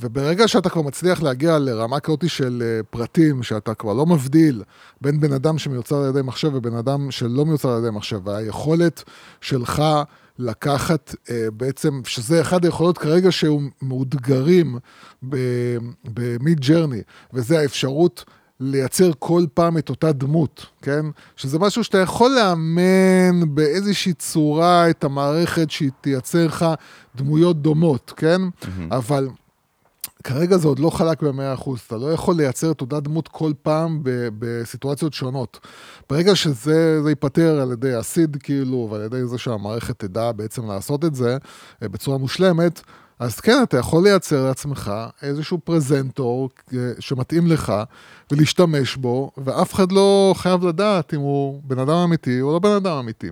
וברגע שאתה כבר מצליח להגיע לרמה כזאת של אה, פרטים, שאתה כבר לא מבדיל בין בן אדם שמיוצר על ידי מחשב ובן אדם שלא מיוצר על ידי מחשב, והיכולת שלך לקחת אה, בעצם, שזה אחד היכולות כרגע שהוא מאותגרים במיד ג'רני, וזה האפשרות לייצר כל פעם את אותה דמות, כן? שזה משהו שאתה יכול לאמן באיזושהי צורה את המערכת שהיא תייצר לך דמויות דומות, כן? אבל... כרגע זה עוד לא חלק ב-100%, אתה לא יכול לייצר את אותה דמות כל פעם ב- בסיטואציות שונות. ברגע שזה זה ייפתר על ידי הסיד כאילו, ועל ידי זה שהמערכת תדע בעצם לעשות את זה אה, בצורה מושלמת, אז כן, אתה יכול לייצר לעצמך איזשהו פרזנטור אה, שמתאים לך ולהשתמש בו, ואף אחד לא חייב לדעת אם הוא בן אדם אמיתי או לא בן אדם אמיתי.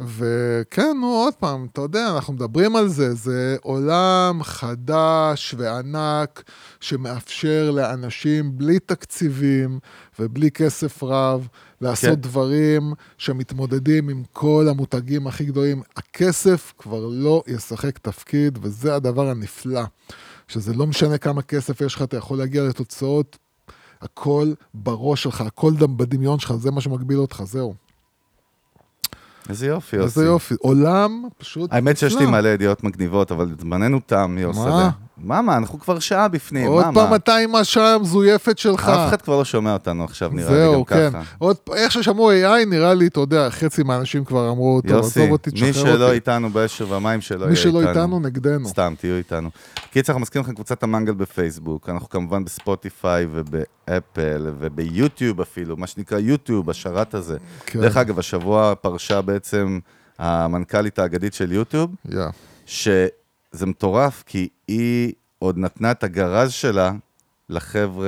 וכן, נו, עוד פעם, אתה יודע, אנחנו מדברים על זה, זה עולם חדש וענק שמאפשר לאנשים בלי תקציבים ובלי כסף רב לעשות כן. דברים שמתמודדים עם כל המותגים הכי גדולים. הכסף כבר לא ישחק תפקיד, וזה הדבר הנפלא, שזה לא משנה כמה כסף יש לך, אתה יכול להגיע לתוצאות, הכל בראש שלך, הכל בדמיון שלך, זה מה שמגביל אותך, זהו. איזה יופי, יוסי. איזה יופי, עולם פשוט האמת שיש לי. מלא ידיעות מגניבות, אבל זמננו תם, יוסי. מה? מה, מה, אנחנו כבר שעה בפנים, עוד מה, פעם מה? אתה עם השעה המזויפת שלך. אף אחד כבר לא שומע אותנו עכשיו, נראה לי גם זהו, כן. ככה. עוד פ- איך ששמעו AI, נראה לי, אתה יודע, חצי מהאנשים כבר אמרו, טוב, יוסי, עזוב אותי, מי תשחרר שלא אותי. איתנו באש ובמים שלא יהיה מי איתנו. שלא איתנו, נגדנו. סתם, תהיו איתנו. קיצר, אנחנו מזכירים לכם קבוצת המנגל בפייסבוק, אנחנו כמובן בספוטיפיי ובאפל וביוטיוב אפילו, מה שנקרא יוטיוב, השרת הזה. כן. דרך אגב, השבוע פרשה בעצם המנכ"לית האגדית של יוטיוב, יא. שזה מטורף, כי היא עוד נתנה את הגרז שלה לחבר'ה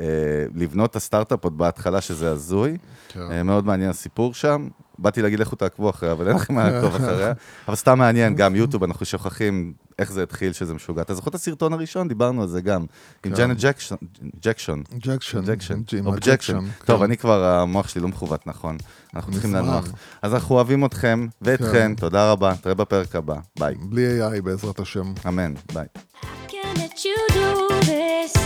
אה, לבנות את הסטארט-אפ עוד בהתחלה, שזה הזוי. כן. אה, מאוד מעניין הסיפור שם. באתי להגיד לכו תעקבו אחריה, אבל אין לכם מה לעקוב אחריה. אבל סתם מעניין, גם יוטיוב, אנחנו שוכחים איך זה התחיל, שזה משוגע. אתה זוכר את הסרטון הראשון? דיברנו על זה גם. עם כן. ג'אנט ג'קסון. ג'קסון. Objection. הג'קשן, טוב, כן. אני כבר, המוח שלי לא מכוון נכון. אנחנו צריכים. לנוח. אז אנחנו אוהבים אתכם ואתכן, כן. תודה רבה, נתראה בפרק הבא. ביי. בלי AI בעזרת השם. אמן, ביי. Can let you do this?